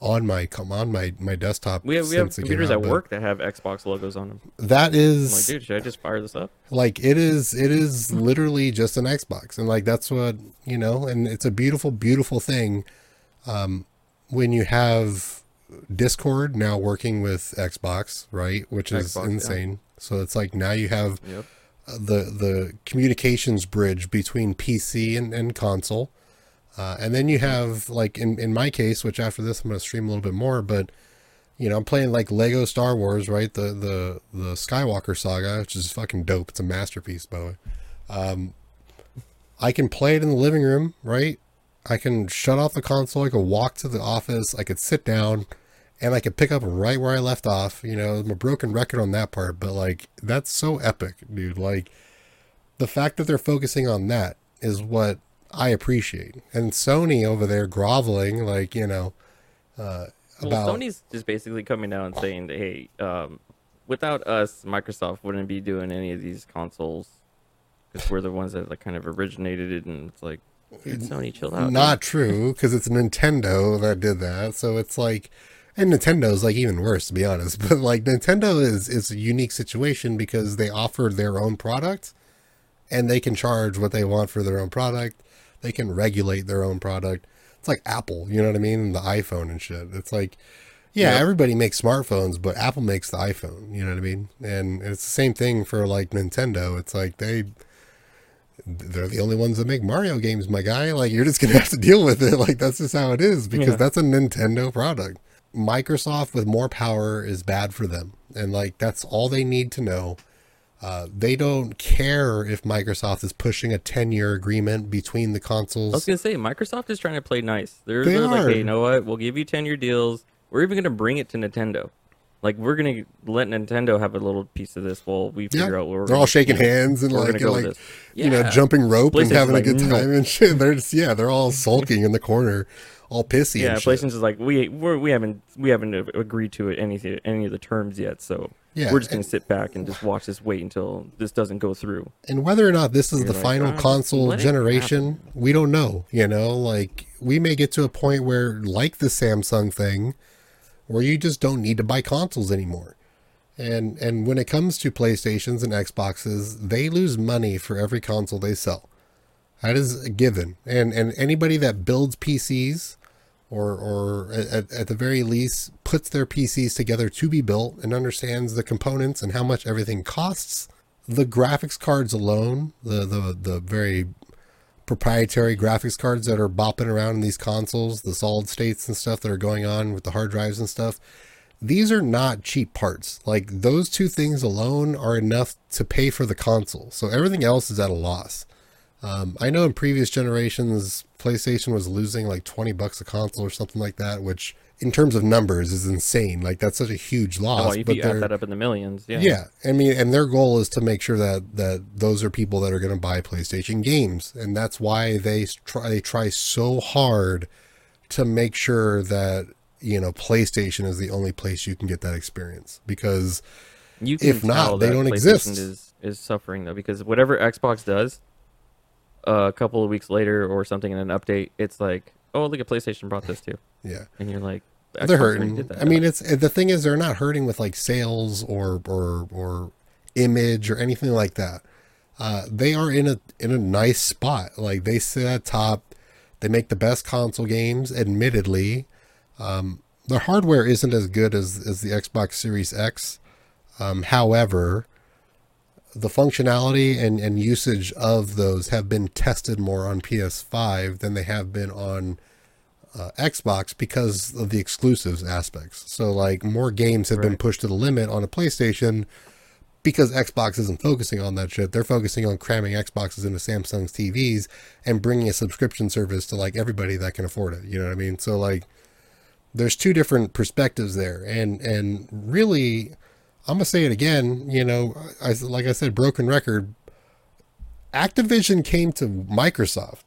on my come on my my desktop. We have we have computers out, at work that have Xbox logos on them. That is I'm like, dude, should I just fire this up? Like it is it is literally just an Xbox, and like that's what you know, and it's a beautiful beautiful thing. Um, when you have Discord now working with Xbox, right, which is Xbox, insane. Yeah. So it's like now you have yep. the the communications bridge between PC and, and console uh, and then you have like in, in my case, which after this I'm gonna stream a little bit more, but you know, I'm playing like Lego Star Wars, right? The the the Skywalker saga, which is fucking dope. It's a masterpiece, by the way. Um, I can play it in the living room, right? I can shut off the console. I can walk to the office. I could sit down, and I could pick up right where I left off. You know, I'm a broken record on that part, but like that's so epic, dude. Like the fact that they're focusing on that is what I appreciate. And Sony over there groveling, like, you know, uh, about. Well, Sony's just basically coming out and saying that, hey, um, without us, Microsoft wouldn't be doing any of these consoles because we're the ones that like kind of originated it. And it's like, Dude, Sony, chill out. Not true because it's Nintendo that did that. So it's like. And Nintendo's like even worse to be honest, but like Nintendo is is a unique situation because they offer their own product and they can charge what they want for their own product they can regulate their own product. It's like Apple, you know what I mean? And the iPhone and shit. It's like, yeah, yep. everybody makes smartphones, but Apple makes the iPhone, you know what I mean? And it's the same thing for like Nintendo. It's like they they're the only ones that make Mario games, my guy. Like you're just gonna have to deal with it. Like that's just how it is because yeah. that's a Nintendo product. Microsoft with more power is bad for them, and like that's all they need to know. Uh, they don't care if Microsoft is pushing a 10 year agreement between the consoles. I was going to say, Microsoft is trying to play nice. They're, they are like, hey, you know what? We'll give you 10 year deals. We're even going to bring it to Nintendo. Like, we're going to let Nintendo have a little piece of this while we figure yeah. out where we're They're all shaking hands and like, and like yeah. you know, jumping rope and having like, a good time no. and shit. They're just, yeah, they're all sulking in the corner all pissy. Yeah, PlayStation's is like we we're, we haven't we haven't agreed to it any any of the terms yet, so yeah, we're just gonna sit back and just watch this wait until this doesn't go through. And whether or not this is the like, final oh, console generation, we don't know. You know, like we may get to a point where, like the Samsung thing, where you just don't need to buy consoles anymore. And and when it comes to PlayStations and Xboxes, they lose money for every console they sell. That is a given. And and anybody that builds PCs or or at, at the very least puts their PCs together to be built and understands the components and how much everything costs. The graphics cards alone, the the the very proprietary graphics cards that are bopping around in these consoles, the solid states and stuff that are going on with the hard drives and stuff, these are not cheap parts. Like those two things alone are enough to pay for the console. So everything else is at a loss. Um, I know in previous generations, PlayStation was losing like 20 bucks a console or something like that, which in terms of numbers is insane. Like that's such a huge loss. Oh, but you add that up in the millions, yeah. Yeah. I mean, and their goal is to make sure that, that those are people that are going to buy PlayStation games. And that's why they try, they try so hard to make sure that, you know, PlayStation is the only place you can get that experience because if not, they don't exist. Is, is suffering though, because whatever Xbox does, a couple of weeks later or something in an update, it's like, oh, look at PlayStation brought this too. Yeah. And you're like, they're hurting. I mean, it's the thing is they're not hurting with like sales or or or image or anything like that. Uh, they are in a in a nice spot. Like they sit at top. They make the best console games, admittedly. Um, their hardware isn't as good as, as the Xbox Series X. Um, however, the functionality and, and usage of those have been tested more on PS5 than they have been on uh, Xbox because of the exclusives aspects. So, like, more games have been pushed to the limit on a PlayStation because Xbox isn't focusing on that shit. They're focusing on cramming Xboxes into Samsung's TVs and bringing a subscription service to like everybody that can afford it. You know what I mean? So, like, there's two different perspectives there, and and really, I'm gonna say it again. You know, I, like I said, broken record. Activision came to Microsoft.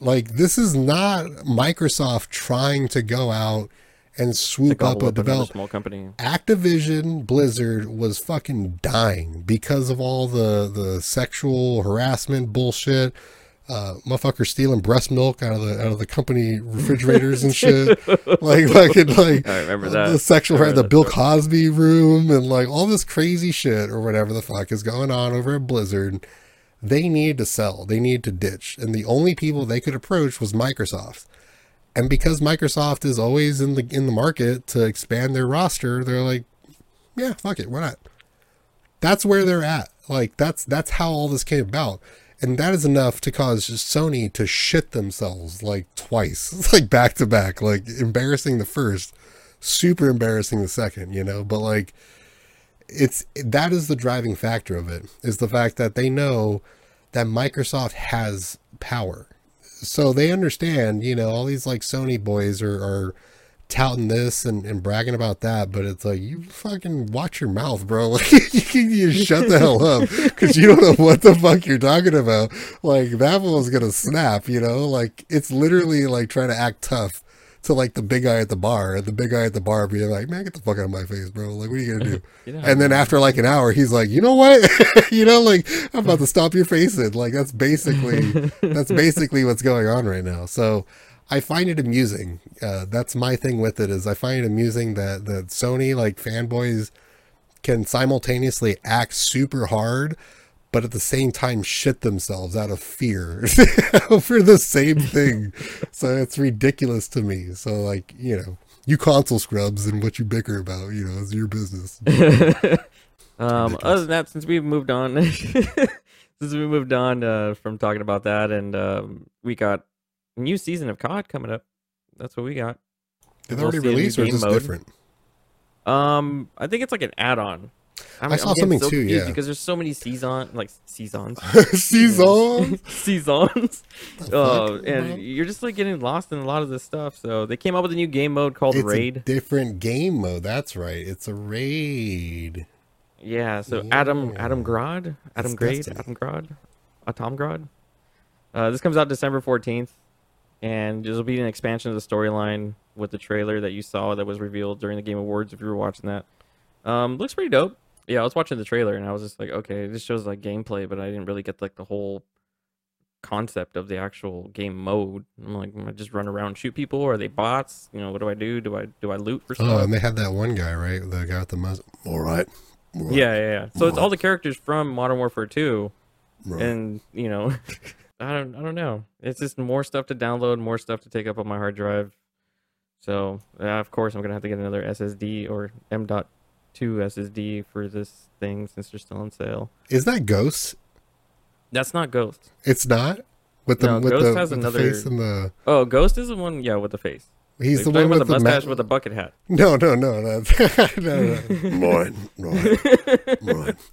Like this is not Microsoft trying to go out and swoop up a up another develop. small company. Activision Blizzard was fucking dying because of all the the sexual harassment bullshit. Uh, motherfucker stealing breast milk out of the out of the company refrigerators and shit. like fucking like I remember that the sexual I the Bill story. Cosby room and like all this crazy shit or whatever the fuck is going on over at Blizzard. They needed to sell. They needed to ditch, and the only people they could approach was Microsoft. And because Microsoft is always in the in the market to expand their roster, they're like, yeah, fuck it, why not? That's where they're at. Like that's that's how all this came about. And that is enough to cause Sony to shit themselves like twice, like back to back, like embarrassing the first, super embarrassing the second, you know, but like it's that is the driving factor of it is the fact that they know that Microsoft has power. So they understand, you know, all these like Sony boys are, are touting this and, and bragging about that, but it's like you fucking watch your mouth, bro. Like you, you shut the hell up because you don't know what the fuck you're talking about. Like that one's gonna snap, you know. Like it's literally like trying to act tough to like the big guy at the bar, and the big guy at the bar being like, "Man, get the fuck out of my face, bro. Like, what are you gonna do?" Out and then after like an hour, he's like, "You know what? you know, like I'm about to stop your face in." Like that's basically that's basically what's going on right now. So I find it amusing. Uh, that's my thing with it is I find it amusing that that Sony like fanboys can simultaneously act super hard, but at the same time shit themselves out of fear for the same thing. so it's ridiculous to me. So like you know. You console scrubs and what you bicker about, you know, is your business. um, other than that, since we've moved on, since we moved on uh, from talking about that, and um, we got new season of COD coming up. That's what we got. Did they We'll already see a new release or is this mode. different? Um, I think it's like an add-on. I'm, I saw I'm getting something too, yeah. because there's so many season like seasons, seasons, seasons. The Oh, and bro? you're just like getting lost in a lot of this stuff. So they came up with a new game mode called it's a Raid. different game mode. That's right. It's a raid. Yeah, so Adam Yeah. Adam Grad, Adam It's Grade, Destiny. Adam Grad, Atom Grad. Uh, this comes out December fourteenth, and this will be an expansion of the storyline with the trailer that you saw that was revealed during the Game Awards. If you were watching that, um, looks pretty dope. Yeah, I was watching the trailer and I was just like, okay, this shows like gameplay, but I didn't really get like the whole concept of the actual game mode. I'm like, am I just run around and shoot people? Are they bots? You know, what do I do? Do I do I loot for stuff? Oh, and they had that one guy, right? The guy with the muzzle. All right. All right. Yeah, yeah, yeah. So it's all the characters from Modern Warfare 2, Right. and you know, I don't, I don't know. It's just more stuff to download, more stuff to take up on my hard drive. So, uh, of course, I'm gonna have to get another SSD or M.2 SSD for this thing since they're still on sale. Is that Ghost? That's not Ghost. It's not. With the No, with Ghost the, has with another- the face and the Oh, Ghost is the one, yeah, with the face. he's He's the the one with with the the mustache ma- with the bucket hat. No, no, no, no, no, no. Mine, mine, mine.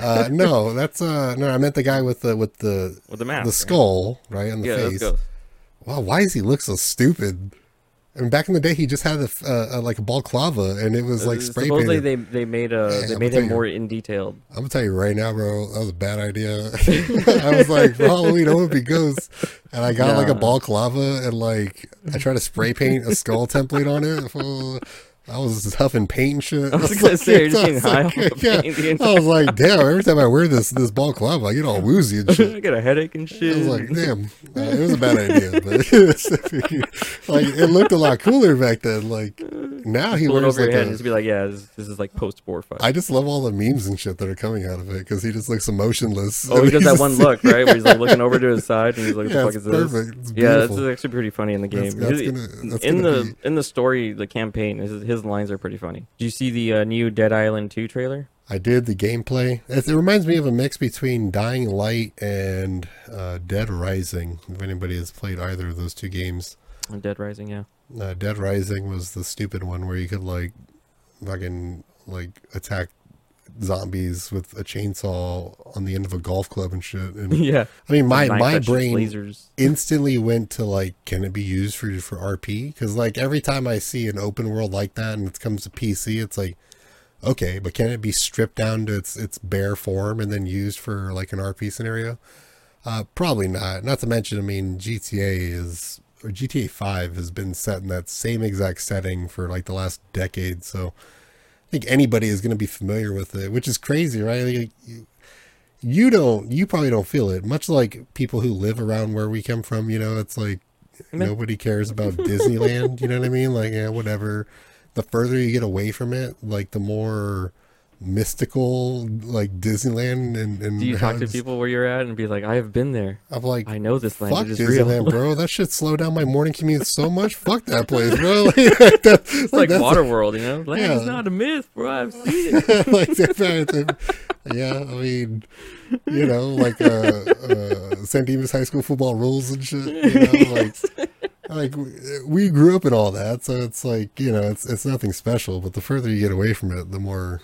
Uh, no, that's uh, no. I meant the guy with the with the With the mask. the right? skull, right, and the Yeah, face. Ghost. Wow, why does he look so stupid? I mean, back in the day, he just had a, uh, uh, like a balaclava, and it was like Uh, spray Supposedly painted. they they made a Yeah, they I'm made you. more in detailed. I'm gonna tell you right now, bro, that was a bad idea. I was like, for Halloween, I want to be ghosts, and I got like a balaclava, and like I tried to spray paint a skull template on it. I was huffing paint and shit. I was gonna say, you're just getting high like, off yeah. paint I was like, damn! Every time I wear this this ball club, I get all woozy and shit. I get a headache and I shit. was like, damn, uh, it was a bad idea, but like it looked a lot cooler back then. Like, now he wears over your like head a, and just be like, yeah, this, this is like post war fight. I just love all the memes and shit that are coming out of it because he just looks emotionless. oh, he does that one look right where he's like looking over to his side and he's like, "What yeah, the fuck it's is this?" perfect. It's Yeah, that's beautiful. actually pretty funny in the game. that's His- gonna- that's in gonna the in the story, the campaign, his, his lines are pretty funny. Did you see the uh, new Dead Island 2 trailer? I did the gameplay. It, it reminds me of a mix between Dying Light and uh, Dead Rising. If anybody has played either of those two games, Dead Rising, yeah. uh, Dead Rising was the stupid one where you could like fucking like attack zombies with a chainsaw on the end of a golf club and shit. And yeah. I mean, my my brain lasers. instantly went to like, can it be used for for RP? Because like every time I see an open world like that and it comes to PC, it's like, okay, but can it be stripped down to its its bare form and then used for like an RP scenario? Uh, probably not. Not to mention, I mean, GTA is or GTA Five has been set in that same exact setting for like the last decade, so think anybody is going to be familiar with it, which is crazy, right? Like, you, you don't, you probably don't feel it. Much like people who live around where we come from, you know, it's like nobody cares about Disneyland. You know what I mean? Like, yeah, whatever. The further you get away from it, like the more mystical, like Disneyland and and Do you talk to people where you're at and be like, I have been there. I'm like, I know this land Fuck is Disneyland, real. bro. That shit slowed down my morning commute so much. Fuck that place, bro. Like, that- It's like that's- Waterworld, you know? Land is not a myth, bro. I've seen it. like that- yeah, I mean, you know, like uh, uh, San Dimas High School football rules and shit. You know, like, like we- we grew up in all that, so it's like you know, it's it's nothing special. But the further you get away from it, the more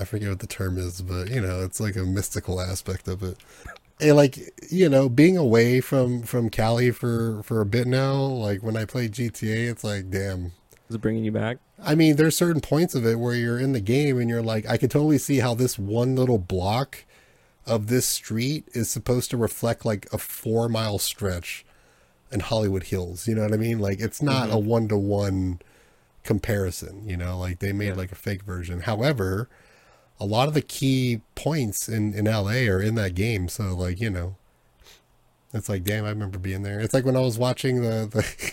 I forget what the term is, but you know, it's like a mystical aspect of it. And like you know, being away from from Cali for for a bit now, like when I play GTA, it's like damn. Is it bringing you back? I mean, there's certain points of it where you're in the game and you're like, I could totally see how this one little block of this street is supposed to reflect like a four mile stretch in Hollywood Hills. You know what I mean? Like, it's not mm-hmm. a one to one comparison, you know, like they made Yeah. like a fake version. However, a lot of the key points in, in LA are in that game. So, like, you know, it's like, damn, I remember being there. It's like when I was watching the, the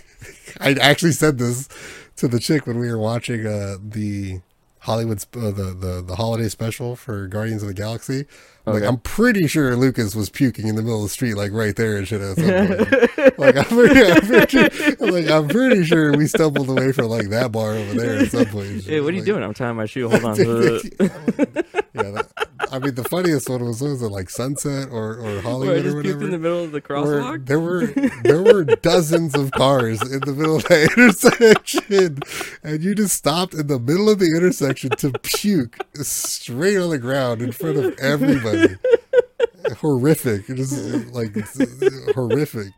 I actually said this to the chick when we were watching uh, the Hollywood sp- uh, the, the the holiday special for Guardians of the Galaxy. I'm Like I'm pretty sure Lucas was puking in the middle of the street, like right there and shit. At some point. like I'm pretty, I'm pretty, I'm like I'm pretty sure we stumbled away from like that bar over there at some point. Hey, what are you Like, doing? I'm tying my shoe. Hold on. Yeah, that, I mean the funniest one was was it like Sunset or or Where Hollywood or whatever. in the middle of the where crosswalk? there were there were dozens of cars in the middle of the intersection, and you just stopped in the middle of the intersection to puke straight on the ground in front of everybody. horrific, just like horrific.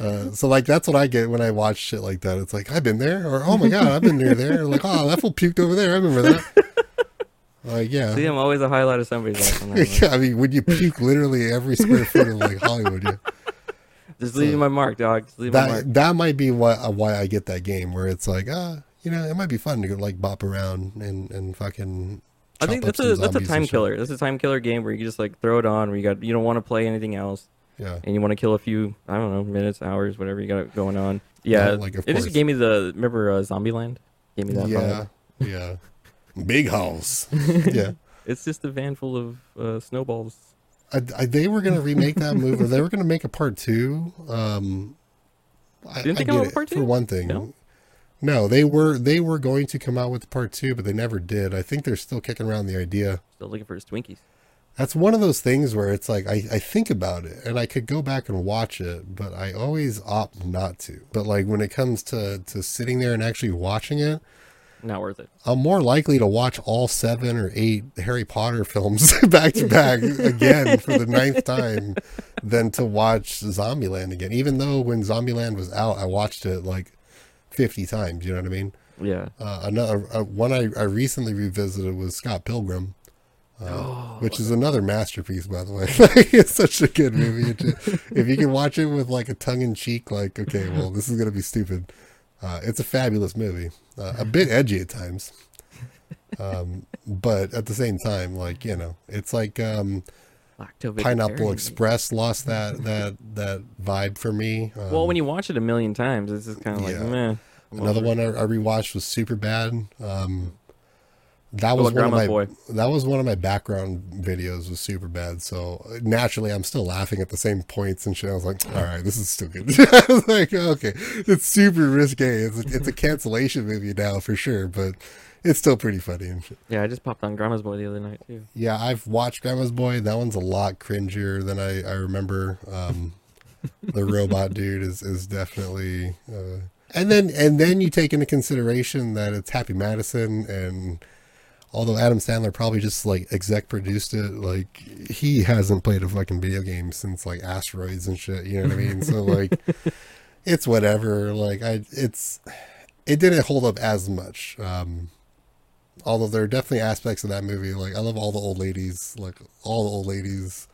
Uh, so like that's what I get when I watch shit like that. It's like I've been there, or oh my god, I've been near there. Like oh, that fool puked over there. I remember that. Like yeah, See, I'm always a highlight of somebody's life. that one. I mean, when you puke literally every square foot of like Hollywood, yeah. Just leaving my mark, dog. Just leaving my mark. that that might be why uh, why I get that game where it's like ah you know it might be fun to go like bop around and and fucking. I think that's a that's a time killer. That's a time killer game where you just like throw it on where you got you don't want to play anything else Yeah, and you want to kill a few I don't know minutes, hours, whatever you got going on. Yeah, Yeah, like, it just gave me the remember uh, Zombieland. Gave me that. yeah, vibe. yeah. Big house. yeah, It's just a van full of uh, snowballs. I, I, they were gonna remake that movie. They were gonna make a part two. Um, I, Didn't they I come get out with it, part for one thing. No? No, they were they were going to come out with part two, but they never did. I think they're still kicking around the idea. Still looking for his Twinkies. That's one of those things where it's like I, I think about it and I could go back and watch it, but I always opt not to. But like when it comes to, to sitting there and actually watching it, Not worth it. I'm more likely to watch all seven or eight Harry Potter films back to back again for the ninth time than to watch Zombieland again. Even though when Zombieland was out, I watched it like 50 times. You know what I mean? Yeah. Uh, another uh, one I, I recently revisited was Scott Pilgrim, uh, Oh, which is another masterpiece, by the way. it's such a good movie. If you can watch it with like a tongue in cheek, like okay, well, this is gonna be stupid. Uh, it's a fabulous movie, uh, a bit edgy at times, um, but at the same time, like you know, it's like um, Pineapple. Express lost that that that vibe for me. Um, Well, when you watch it a million times, it's just kind of like Yeah. meh. Another one I, I rewatched was Super Bad. Um, that was one of my Boy. that was one of my background videos was super bad. So naturally, I'm still laughing at the same points and shit. I was like, all right, this is still good. I was like, okay, it's super risque. It's a, it's a cancellation movie now for sure, but it's still pretty funny and shit. Yeah, I just popped on Grandma's Boy the other night too. Yeah, I've watched Grandma's Boy. That one's a lot cringier than I, I remember. Um, the robot dude is is definitely. Uh, and then and then you take into consideration that it's Happy Madison and. Although Adam Sandler probably just like exec produced it, like he hasn't played a fucking video game since like Asteroids and shit. You know what I mean? So like, it's whatever. Like I, it's it didn't hold up as much. Um, although there are definitely aspects of that movie like i love all the old ladies like all the old ladies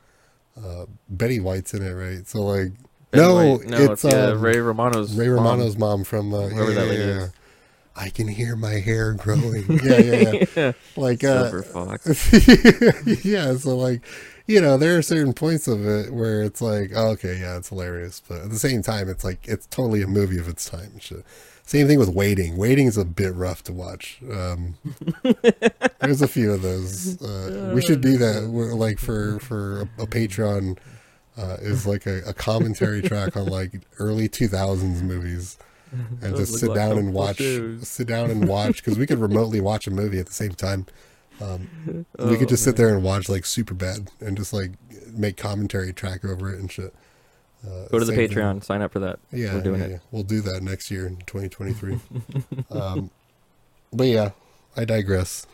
uh betty white's in it right so like no, no, it's, it's, uh, um, Ray Romano's. ray mom. romano's mom, from uh, lady yeah. Is. i can hear my hair growing yeah yeah yeah yeah. like uh Fox. yeah so like you know there are certain points of it where it's like oh, okay yeah it's hilarious but at the same time it's like it's totally a movie of its time and shit. same thing with waiting waiting is a bit rough to watch um there's a few of those uh, we should do that We're, like for for a, a patreon uh, is like a, a commentary track on like early 2000s movies and just sit like down and watch shoes. sit down and watch because we could remotely watch a movie at the same time um, we Oh, could just sit there and watch like super bad and just like make commentary track over it and shit uh, Go to the same thing. Patreon, sign up for that. yeah We're doing yeah, it. yeah. we'll do that next year in 2023 um, but yeah i digress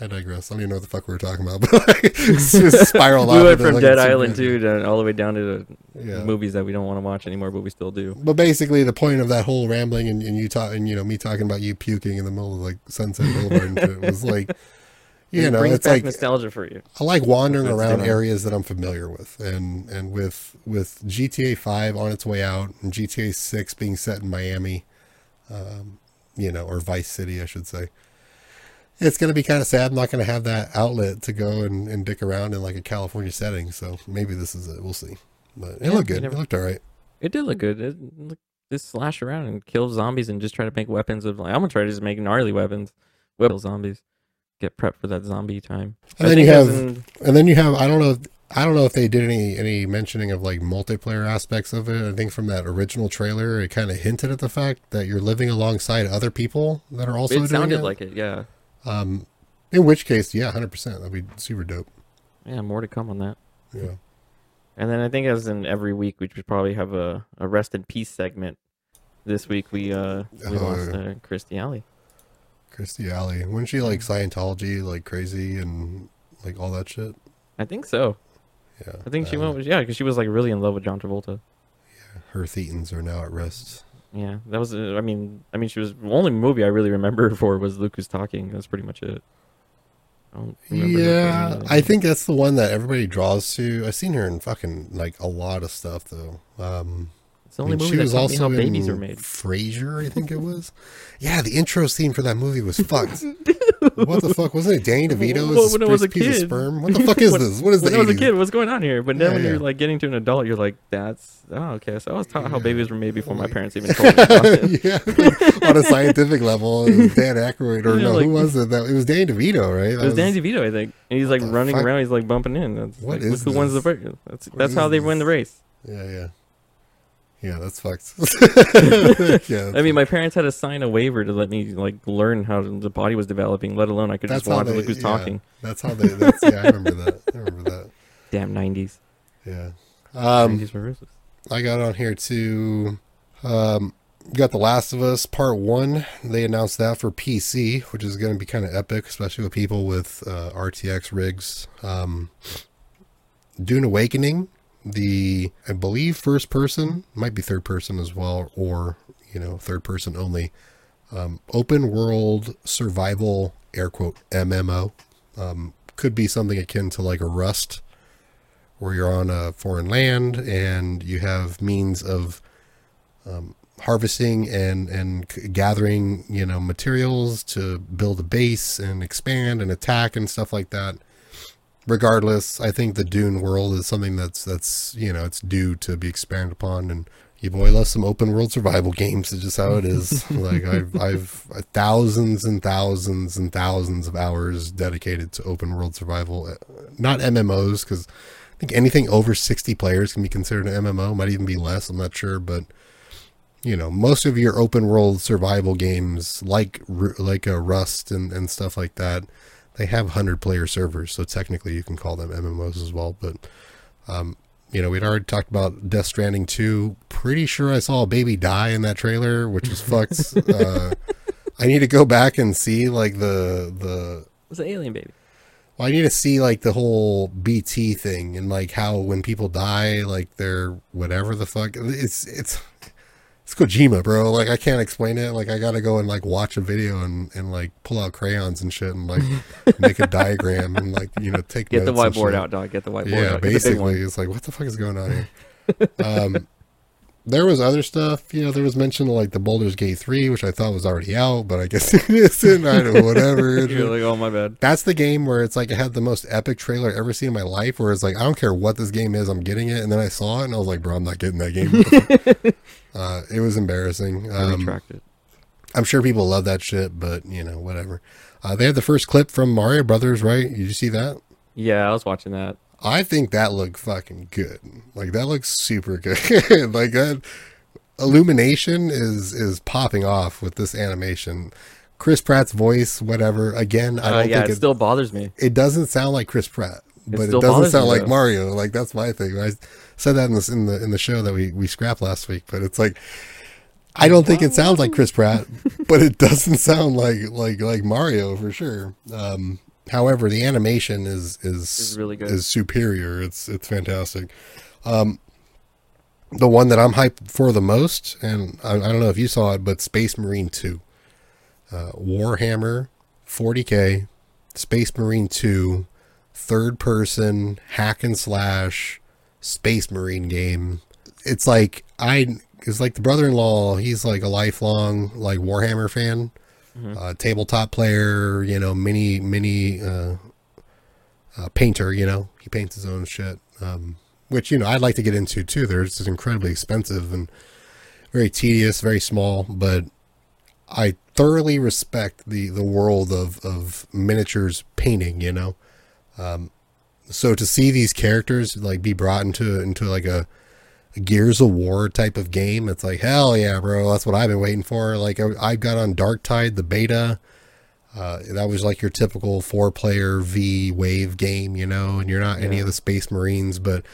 I digress. I don't even know what the fuck we were talking about, but like, it's just spiral we off went into, from like, Dead super Island bad. 2 to all the way down to the Yeah. movies that we don't want to watch anymore, but we still do. But basically, the point of that whole rambling and, and you talk and you know me talking about you puking in the middle of like Sunset Boulevard and shit was like, you it know, it's back like nostalgia for you. I like wandering That's around different. areas that I'm familiar with, and and with with GTA Five on its way out and GTA Six being set in Miami, um, you know, or Vice City, I should say. It's gonna be kind of sad. I'm not gonna have that outlet to go and, and dick around in like a California setting. So maybe this is it. We'll see. But it Yeah, looked good. never- It looked all right. It did look good. It, look, just slash around and kill zombies and just try to make weapons of like I'm gonna try to just make gnarly weapons, kill zombies, get prepped for that zombie time. And I then you have in- And then you have I don't know if, I don't know if they did any any mentioning of like multiplayer aspects of it. I think from that original trailer, it kind of hinted at the fact that you're living alongside other people that are also doing it sounded it. like it. Yeah, um, in which case, yeah, hundred percent, that'd be super dope. yeah. More to come on that. Yeah, And then I think as in every week we should probably have a, a rest in peace segment. This week we uh we Oh, lost uh, Kirstie Alley. Kirstie Alley, wasn't she like Scientology, like crazy and like all that shit? I think so. Yeah, I think she uh, went with yeah because she was like really in love with John Travolta. Yeah, her thetans are now at rest. Yeah, that was. Uh, I mean, I mean, she was the only movie I really remember her for was Look Who's Talking. That's pretty much it. I don't remember her for Yeah, I think that's the one that everybody draws to. I've seen her in fucking like a lot of stuff though. Um, the I only mean, movie she that was taught me also how babies in are made. Frasier, I think it was. Yeah, the intro scene for that movie was fucked. what the fuck wasn't it? Danny DeVito Well, when I was a piece of kid. sperm. What the fuck is When- this? What is when the I was a kid, what's going on here? But then Yeah, when you're like getting to an adult, you're like, that's oh okay. So I was taught how babies were made before my parents even told me about yeah, on a scientific level, was Dan Aykroyd, or Yeah, no, like- who was it? That it was Danny DeVito, right? It was Danny DeVito, I think, and he's like running fuck? around. He's like bumping in. That's What like, is who wins the race. That's that's how they win the race. Yeah, yeah, yeah. That's fucked. yeah, I mean, my parents had to sign a waiver to let me like learn how the body was developing. Let alone I could that's just watch they. look who's yeah, talking. That's how they. That's yeah. I remember that. I remember that. Damn nineties. Yeah. Um, Nineties were. I got on here too. Um, got The Last of Us Part One. They announced that for PC, which is going to be kind of epic, especially with people with uh, RTX rigs. Um, Dune Awakening, the I believe first person, might be third person as well, or you know third person only. Um, open world survival air quote MMO um, could be something akin to like a Rust where you're on a foreign land and you have means of um, harvesting and and gathering you know materials to build a base and expand and attack and stuff like that regardless i think the dune world is something that's that's you know it's due to be expanded upon and your boy loves some open world survival games. It's just how it is. like I've I've uh, thousands and thousands and thousands of hours dedicated to open world survival, uh, not MMOs because I think anything over sixty players can be considered an MMO. Might even be less. I'm not sure, but you know, most of your open world survival games, like like a Rust and and stuff like that, they have hundred player servers. So technically, you can call them MMOs as well. But um, you know, we'd already talked about Death Stranding 2. Pretty sure I saw a baby die in that trailer, which was fucked. uh, I need to go back and see like the the. was an alien baby. Well, I need to see like the whole BT thing and like how when people die, like they're whatever the fuck. It's it's it's Kojima, bro. Like I can't explain it. Like I gotta go and like watch a video and, and like pull out crayons and shit and like make a diagram and like you know take get the whiteboard out, dog. Get the whiteboard. Yeah, out. basically, it's like what the fuck is going on here? um, there was other stuff. You know, there was mention of like the Baldur's Gate three, which I thought was already out, but I guess it isn't. I don't know, whatever. You're like, oh my bad. That's the game where it's like I had the most epic trailer I've ever seen in my life. Where it's like I don't care what this game is, I'm getting it. And then I saw it and I was like, bro, I'm not getting that game. Uh, it was embarrassing. Um, I'm sure people love that shit, but you know, whatever. Uh, they had the first clip from Mario Brothers, right? Did you see that? Yeah, I was watching that. I think that looked fucking good. Like that looks super good. like that illumination is is popping off with this animation. Chris Pratt's voice, whatever. Again, I uh, don't uh, yeah, think it, it, still bothers me. It doesn't sound like Chris Pratt, but it, it doesn't sound like Mario. Like that's my thing. I, said that in, this, in the in the show that we we scrapped last week, but it's like I don't think it sounds like Chris Pratt, but it doesn't sound like like like Mario for sure. Um, however, the animation is is is really good. Is superior. It's it's fantastic. Um, the one that I'm hyped for the most, and I, I don't know if you saw it, but Space Marine Two, uh, Warhammer 40k, Space Marine Two, third person hack and slash Space Marine game. It's like I it's like the brother-in-law. He's like a lifelong like Warhammer fan, mm-hmm. uh, tabletop player. You know, mini mini uh, uh, painter. You know, he paints his own shit. Um, which you know I'd like to get into too. They're just incredibly expensive and very tedious, very small. But I thoroughly respect the the world of of miniatures painting. You know, um, so to see these characters like be brought into into like a, a, Gears of War type of game, it's like hell yeah, bro. That's what I've been waiting for. Like I, I got on Darktide the beta. Uh, that was like your typical four-player V wave game, you know, and you're not yeah. any of the Space Marines, but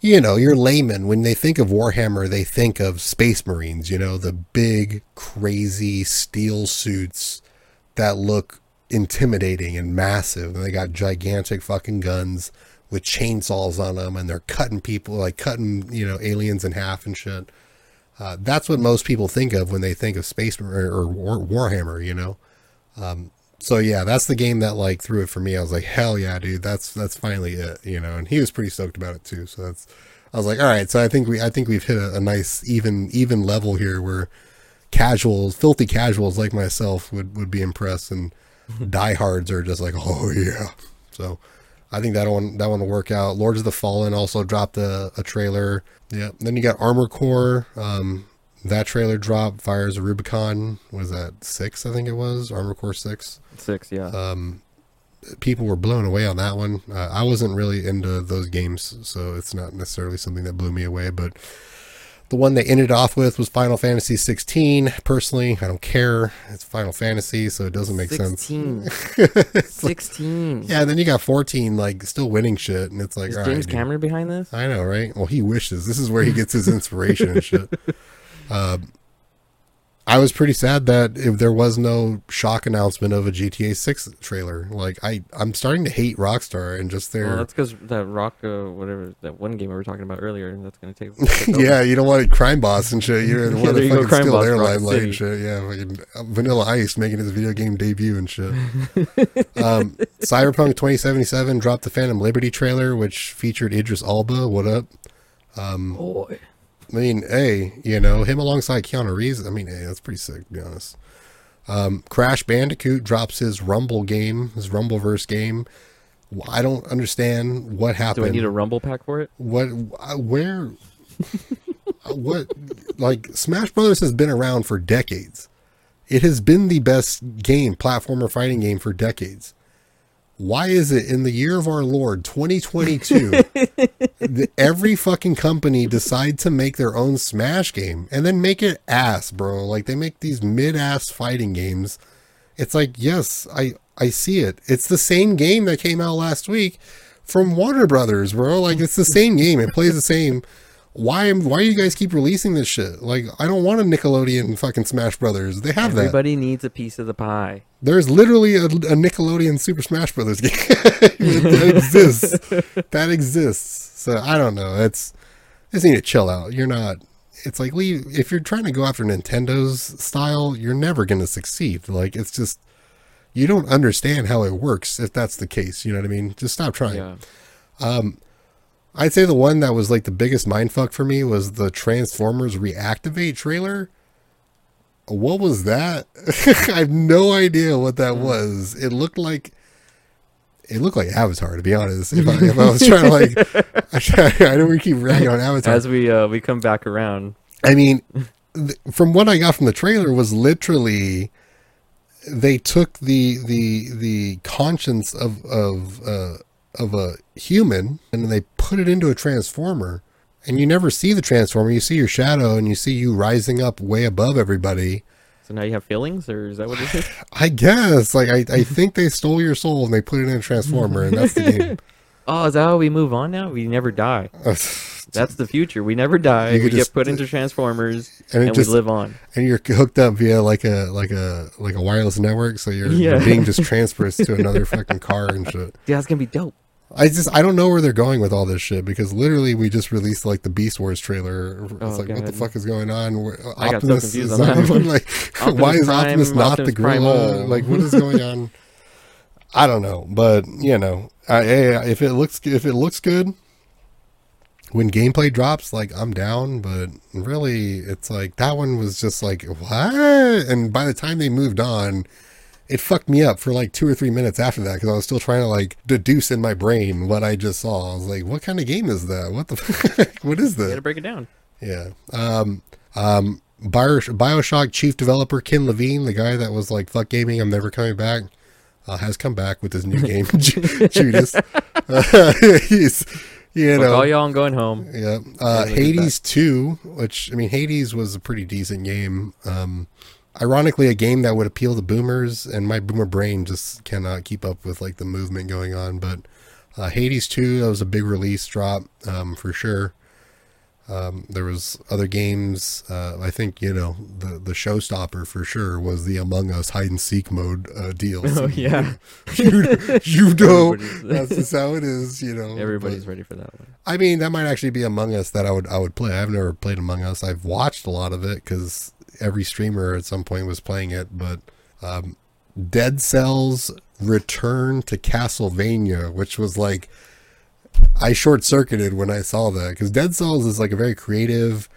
you know, you're layman. When they think of Warhammer, they think of Space Marines. You know, the big, crazy steel suits that look intimidating and massive. And they got gigantic fucking guns with chainsaws on them, and they're cutting people, like cutting you know aliens in half and shit. Uh, that's what most people think of when they think of Space or, or War, Warhammer, you know. Um, so yeah, that's the game that like threw it for me. I was like, hell yeah, dude, that's that's finally it, you know. And he was pretty stoked about it too. So that's, I was like, all right. So I think we I think we've hit a, a nice even even level here where casuals, filthy casuals like myself would would be impressed and diehards are just like, oh yeah. So I think that one that one will work out. Lords of the Fallen also dropped a, a trailer. Yeah. Then you got Armor Core. Um, that trailer dropped. Fires of Rubicon. Was that six? I think it was Armor Core six. Six, yeah. Um, people were blown away on that one. Uh, I wasn't really into those games, so it's not necessarily something that blew me away. But the one they ended off with was Final Fantasy 16. Personally, I don't care. It's Final Fantasy, so it doesn't make 16. sense. 16. Like, yeah, then you got 14, like still winning shit, and it's like, is James right, Cameron dude. behind this? I know, right? Well, he wishes. This is where he gets his inspiration and shit. Uh, I was pretty sad that if there was no shock announcement of a GTA 6 trailer, like I, I'm starting to hate Rockstar and just their. Well, that's because that Rock, uh, whatever that one game we were talking about earlier, and that's going to take. yeah, you don't want Crime Boss and shit. You're the one to fucking steal Boss, their limelight and shit. Yeah, fucking uh, Vanilla Ice making his video game debut and shit. um, Cyberpunk 2077 dropped the Phantom Liberty trailer, which featured Idris Elba. What up? Um, Boy. I mean, hey, you know, him alongside Keanu Reeves, I mean, hey, that's pretty sick, to be honest. Um, Crash Bandicoot drops his Rumble game, his Rumbleverse game. I don't understand what happened. Do I need a Rumble pack for it? What? Uh, where? what like Smash Brothers has been around for decades. It has been the best game, platformer fighting game for decades. Why is it in the year of our Lord 2022 that every fucking company decide to make their own Smash game and then make it ass, bro? Like they make these mid-ass fighting games. It's like, yes, I I see it. It's the same game that came out last week from Warner Brothers, bro. Like it's the same game. It plays the same. Why am why do you guys keep releasing this shit? Like I don't want a Nickelodeon fucking Smash Brothers. They have that. Everybody needs a piece of the pie. There's literally a, a Nickelodeon Super Smash Brothers game that exists. That exists. So I don't know. It's just need to chill out. You're not. It's like leave if you're trying to go after Nintendo's style, you're never going to succeed. Like it's just you don't understand how it works if that's the case. You know what I mean? Just stop trying. Yeah. Um, I'd say the one that was like the biggest mindfuck for me was the Transformers Reactivate trailer. What was that? I have no idea what that was. It looked like it looked like Avatar, to be honest. If I, if I was trying to like, I, try, I know we keep ragging on Avatar. As we uh we come back around. I mean, th- from what I got from the trailer was literally they took the the the conscience of of uh, of a human and they put it into a transformer, and you never see the transformer. You see your shadow, and you see you rising up way above everybody. So now you have feelings, or is that what it is? I guess, like I, I think they stole your soul and they put it in a transformer, and that's the game. oh, is that how we move on now? We never die. That's the future. We never die. We could get put into transformers and and, just- we live on. and you're hooked up via like a like a like a wireless network, so you're, Yeah. you're being just transferred to another fucking car and shit. Yeah, that's gonna be dope. I just I don't know where they're going with all this shit because literally we just released like the Beast Wars trailer. It's Oh, like what the fuck is going on? Where- I so Optimus confused is on that not- one. like Optimus why is Prime, Optimus not Optimus the gorilla? Like what is going on? I don't know, but you know, I, I- if it looks if it looks good when gameplay drops, like I'm down. But really, it's like that one was just like what? And by the time they moved on, it fucked me up for like two or three minutes after that because I was still trying to like deduce in my brain what I just saw. I was like, what kind of game is that? What the fuck? what is You that? gotta break it down. Yeah. Um, um, Bioshock chief developer Ken Levine, the guy that was like, fuck gaming, I'm never coming back, uh, has come back with his new game, Judas. Uh, he's, you Fuck know. all y'all, I'm going home. Yeah. Uh, Hades 2, which, I mean, Hades was a pretty decent game. Um, ironically, a game that would appeal to boomers, and my boomer brain just cannot keep up with like the movement going on. But uh, Hades 2, that was a big release drop um, for sure. Um, there was other games. Uh, I think you know the the showstopper for sure was the Among Us hide and seek mode uh, deal. Oh yeah, you, you know that's just how it is. You know, everybody's but- ready for that one. I mean, that might actually be Among Us that I would I would play. I've never played Among Us. I've watched a lot of it because every streamer at some point was playing it. But um, Dead Cells Return to Castlevania, which was like I short circuited when I saw that because Dead Cells is like a very creative,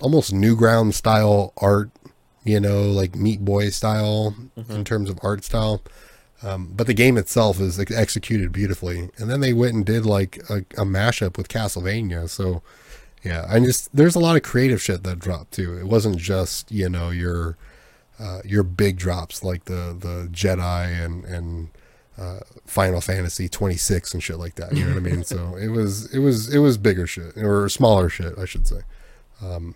almost Newground style art. You know, like Meat Boy style in terms of art style. Um, but the game itself is like, executed beautifully. And then they went and did like a, a mashup with Castlevania. So yeah, I just there's a lot of creative shit that dropped too. It wasn't just you know your uh, your big drops like the the Jedi and and uh, Final Fantasy 26 and shit like that. You know what I mean? So it was it was it was bigger shit or smaller shit, I should say. Um,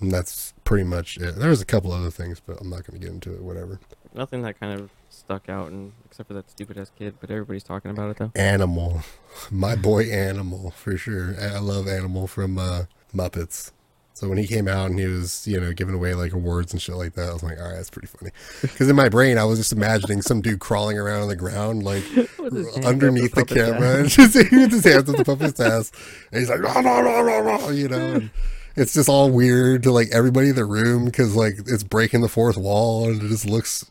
and that's pretty much it. There was a couple other things, but I'm not going to get into it. Whatever. Nothing that kind of stuck out, and except for that stupid ass kid. But everybody's talking about it though. Animal, my boy Animal for sure. I love Animal from uh, Muppets. So when he came out and he was, you know, giving away like awards and shit like that, I was like, all right, that's pretty funny. Because in my brain, I was just imagining some dude crawling around on the ground, like With his hand underneath the the camera, and just with his hands on the puppet's ass, and he's like, rah, rah, rah, rah, rah, you know. And it's just all weird to like everybody in the room because like it's breaking the fourth wall, and it just looks.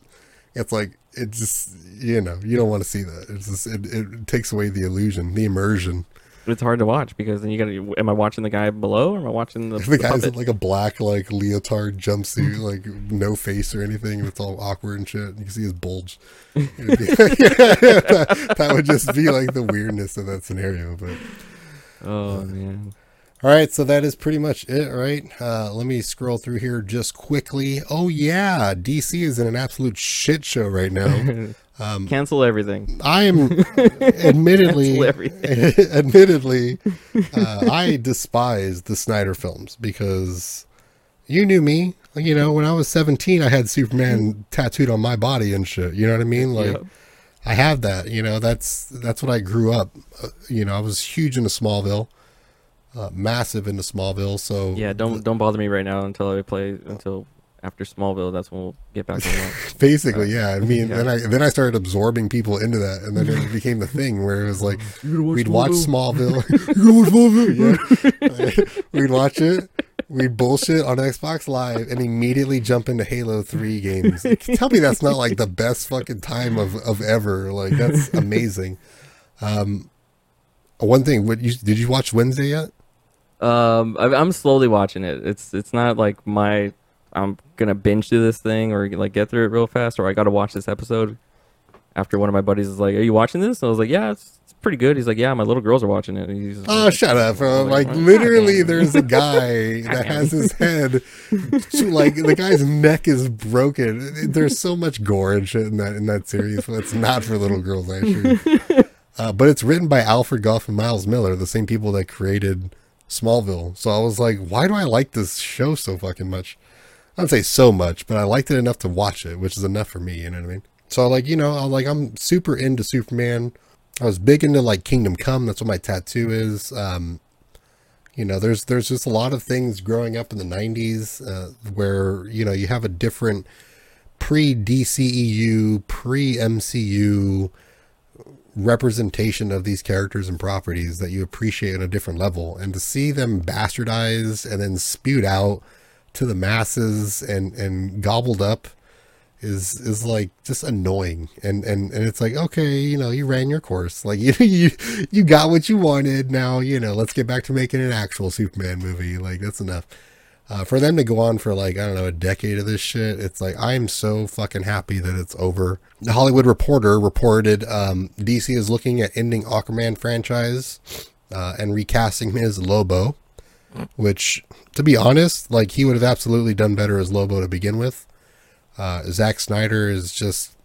It's like it just you know you don't want to see that. It's just it, it takes away the illusion, the immersion. It's hard to watch because then you gotta. Am I watching the guy below, or am I watching the, The the guy's in like a black like leotard jumpsuit, like no face or anything, and it's all awkward and shit. You can see his bulge. Be- that, that would just be like the weirdness of that scenario. But Oh uh, man, All right, so that is pretty much it, right? Uh, let me scroll through here just quickly. Oh yeah, DC is in an absolute shit show right now. Um, Cancel everything. I am admittedly, admittedly, uh, I despise the Snyder films because you knew me. You know, when I was 17, I had Superman tattooed on my body and shit. You know what I mean? Like, yep. I have that. You know, that's that's what I grew up. Uh, you know, I was huge into Smallville, uh, massive into Smallville. So yeah, don't don't bother me right now until I play until after Smallville, that's when we'll get back on Basically, uh, yeah. I mean, yeah. then I then I started absorbing people into that, and then it became the thing where it was like we'd watch Smallville. Smallville? yeah. we'd watch it. We'd bullshit on Xbox Live and immediately jump into Halo Three games. Tell me that's not like the best fucking time of, of ever. Like that's amazing. Um, one thing, what you did you watch Wednesday yet? Um, I, I'm slowly watching it. It's it's not like my I'm gonna binge through this thing or like get through it real fast, or I got to watch this episode. After one of my buddies is like, "Are you watching this?" And I was like, "Yeah, it's, it's pretty good." He's like, "Yeah, my little girls are watching it." He's oh, like, shut up, bro! Like, like literally, there's a guy that has his head, like the guy's neck is broken. There's so much gore and shit in that in that series. It's not for little girls, actually. Uh, but it's written by Alfred Gough and Miles Millar, the same people that created Smallville. So I was like, why do I like this show so fucking much? I don't say so much, but I liked it enough to watch it, which is enough for me. You know what I mean? So like, you know, I like I'm super into Superman. I was big into like Kingdom Come. That's what my tattoo is. Um, you know, there's there's just a lot of things growing up in the '90s uh, where you know you have a different pre DCEU, pre MCU representation of these characters and properties that you appreciate on a different level, and to see them bastardized and then spewed out to the masses and and gobbled up is is like just annoying. And and and it's like okay you know you ran your course. Like you you you got what you wanted. Now you know let's get back to making an actual superman movie. Like that's enough uh, for them to go on for like i don't know a decade of this shit it's like i'm so fucking happy that it's over the hollywood reporter reported um, dc is looking at ending aquaman franchise uh, and recasting him as lobo which, to be honest, like he would have absolutely done better as Lobo to begin with. Uh, Zack Snyder is just,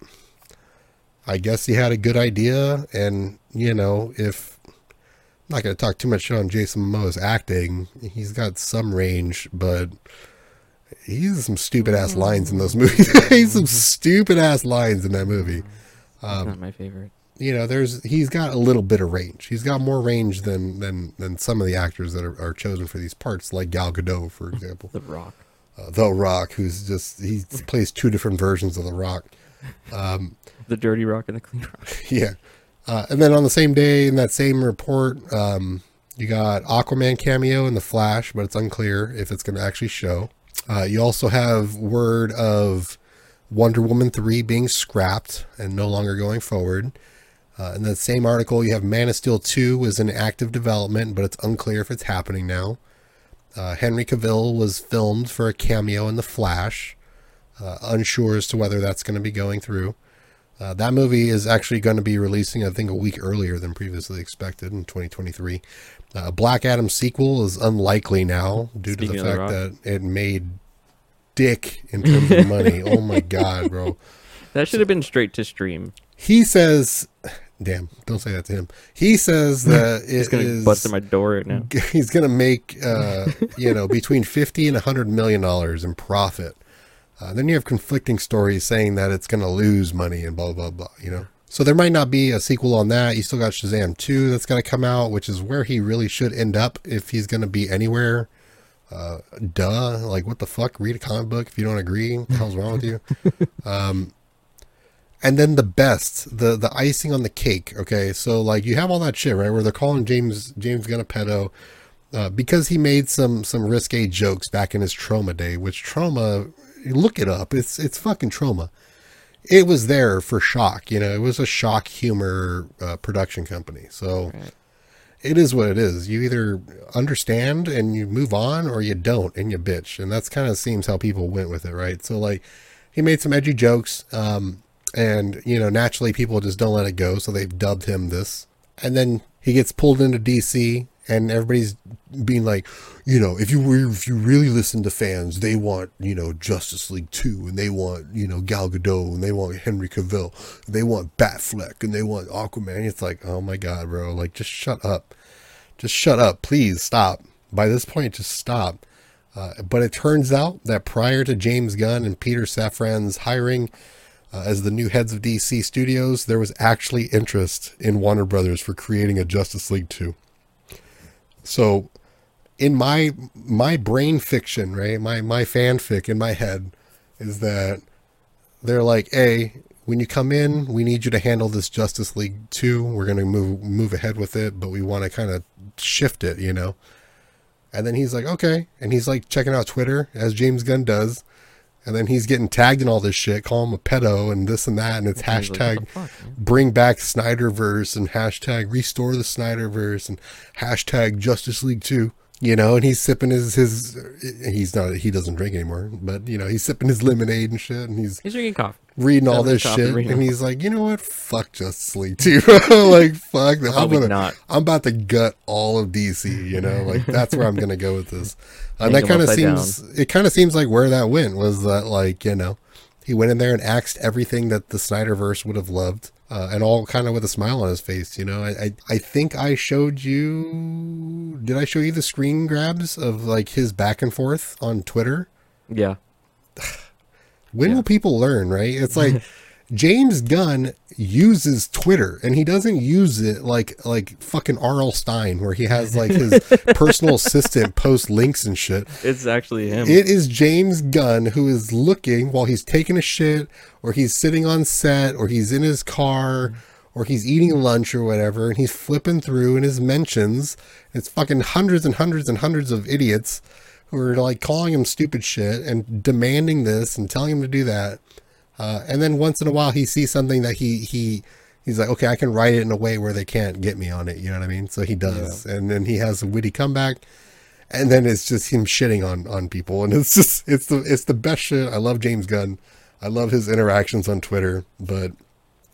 I guess he had a good idea, and you know, if not going to talk too much on Jason Momoa's acting, he's got some range, but he's some stupid ass lines in those movies. he's some stupid ass lines in that movie. Um, not my favorite you know, there's he's got a little bit of range. He's got more range than than than some of the actors that are, are chosen for these parts, like Gal Gadot, for example. the Rock. Uh, the Rock, who's just he plays two different versions of the Rock. Um, the Dirty Rock and the Clean Rock. Yeah, uh, and then on the same day in that same report, um, you got Aquaman cameo in the Flash, but it's unclear if it's going to actually show. Uh, you also have word of Wonder Woman three being scrapped and no longer going forward. Uh, in the same article, you have Man of Steel 2 is in active development, but it's unclear if it's happening now. Uh, Henry Cavill was filmed for a cameo in The Flash, uh, unsure as to whether that's going to be going through. Uh, that movie is actually going to be releasing, I think, a week earlier than previously expected in 2023. Uh, a Black Adam sequel is unlikely now due Speaking to the fact the that it made dick in terms of money. oh my god, bro! That should have been straight to stream. He says Damn, don't say that to him. He says that he's going to bust in my door right now. He's going to make, uh, you know, between fifty and hundred million dollars in profit. Uh, then you have conflicting stories saying that it's going to lose money and blah blah blah. You know, so there might not be a sequel on that. You still got Shazam two that's going to come out, which is where he really should end up if he's going to be anywhere. Uh, duh, like what the fuck? Read a comic book if you don't agree. What the hell's wrong with you? Um, and then the best, the the icing on the cake. Okay, so like you have all that shit right where they're calling James James Gunn a pedo uh, because he made some some risque jokes back in his Troma day. Which Troma, look it up. It's it's fucking Troma. It was there for shock. You know, it was a shock humor uh, production company. So. Right. It is what it is. You either understand and you move on, or you don't and you bitch, and that's kind of seems how people went with it, right? So like, he made some edgy jokes. Um, and, you know, naturally people just don't let it go. So they've dubbed him this. And then he gets pulled into DC and everybody's being like, you know, if you if you really listen to fans, they want you know Justice League two, and they want you know Gal Gadot, and they want Henry Cavill, they want Batfleck, and they want Aquaman. It's like, oh my god, bro, like just shut up, just shut up, please stop. By this point, just stop. Uh, but it turns out that prior to James Gunn and Peter Safran's hiring uh, as the new heads of DC Studios, there was actually interest in Warner Brothers for creating a Justice League 2. So, in my my brain fiction, right, my my fanfic in my head is that they're like, "Hey, when you come in, we need you to handle this Justice League 2. We're going to move move ahead with it, but we want to kind of shift it, you know." And then he's like, okay. And he's like checking out Twitter as James Gunn does. And then he's getting tagged in all this shit, call him a pedo and this and that. And it's hashtag like, fuck, bring back Snyderverse and hashtag restore the Snyderverse and hashtag Justice League 2 you know, and he's sipping his his. He's not. He doesn't drink anymore, but you know, he's sipping his lemonade and shit, and he's he's drinking coffee, reading all this shit, and he's like, you know what? Fuck Justice League too. like fuck. I'm gonna. Not. I'm about to gut all of DC. You know, like that's where I'm gonna go with this. And that kind of seems. Down. It kind of seems like where that went was that like you know, he went in there and axed everything that the Snyderverse would have loved uh, and all kind of with a smile on his face. You know, I, I, I think I showed you. Did I show you the screen grabs of like his back and forth on Twitter? Yeah. when yeah. will people learn? Right? It's like James Gunn uses Twitter and he doesn't use it like like fucking R.L. Stine where he has like his personal assistant post links and shit. It's actually him. It is James Gunn who is looking while he's taking a shit or he's sitting on set or he's in his car or he's eating lunch or whatever and he's flipping through in his mentions. It's fucking hundreds and hundreds and hundreds of idiots who are like calling him stupid shit and demanding this and telling him to do that uh, and then once in a while, he sees something that he he he's like, okay, I can write it in a way where they can't get me on it. You know what I mean? So he does, yeah. and then he has a witty comeback, and then it's just him shitting on on people, and it's just it's the it's the best shit. I love James Gunn. I love his interactions on Twitter, but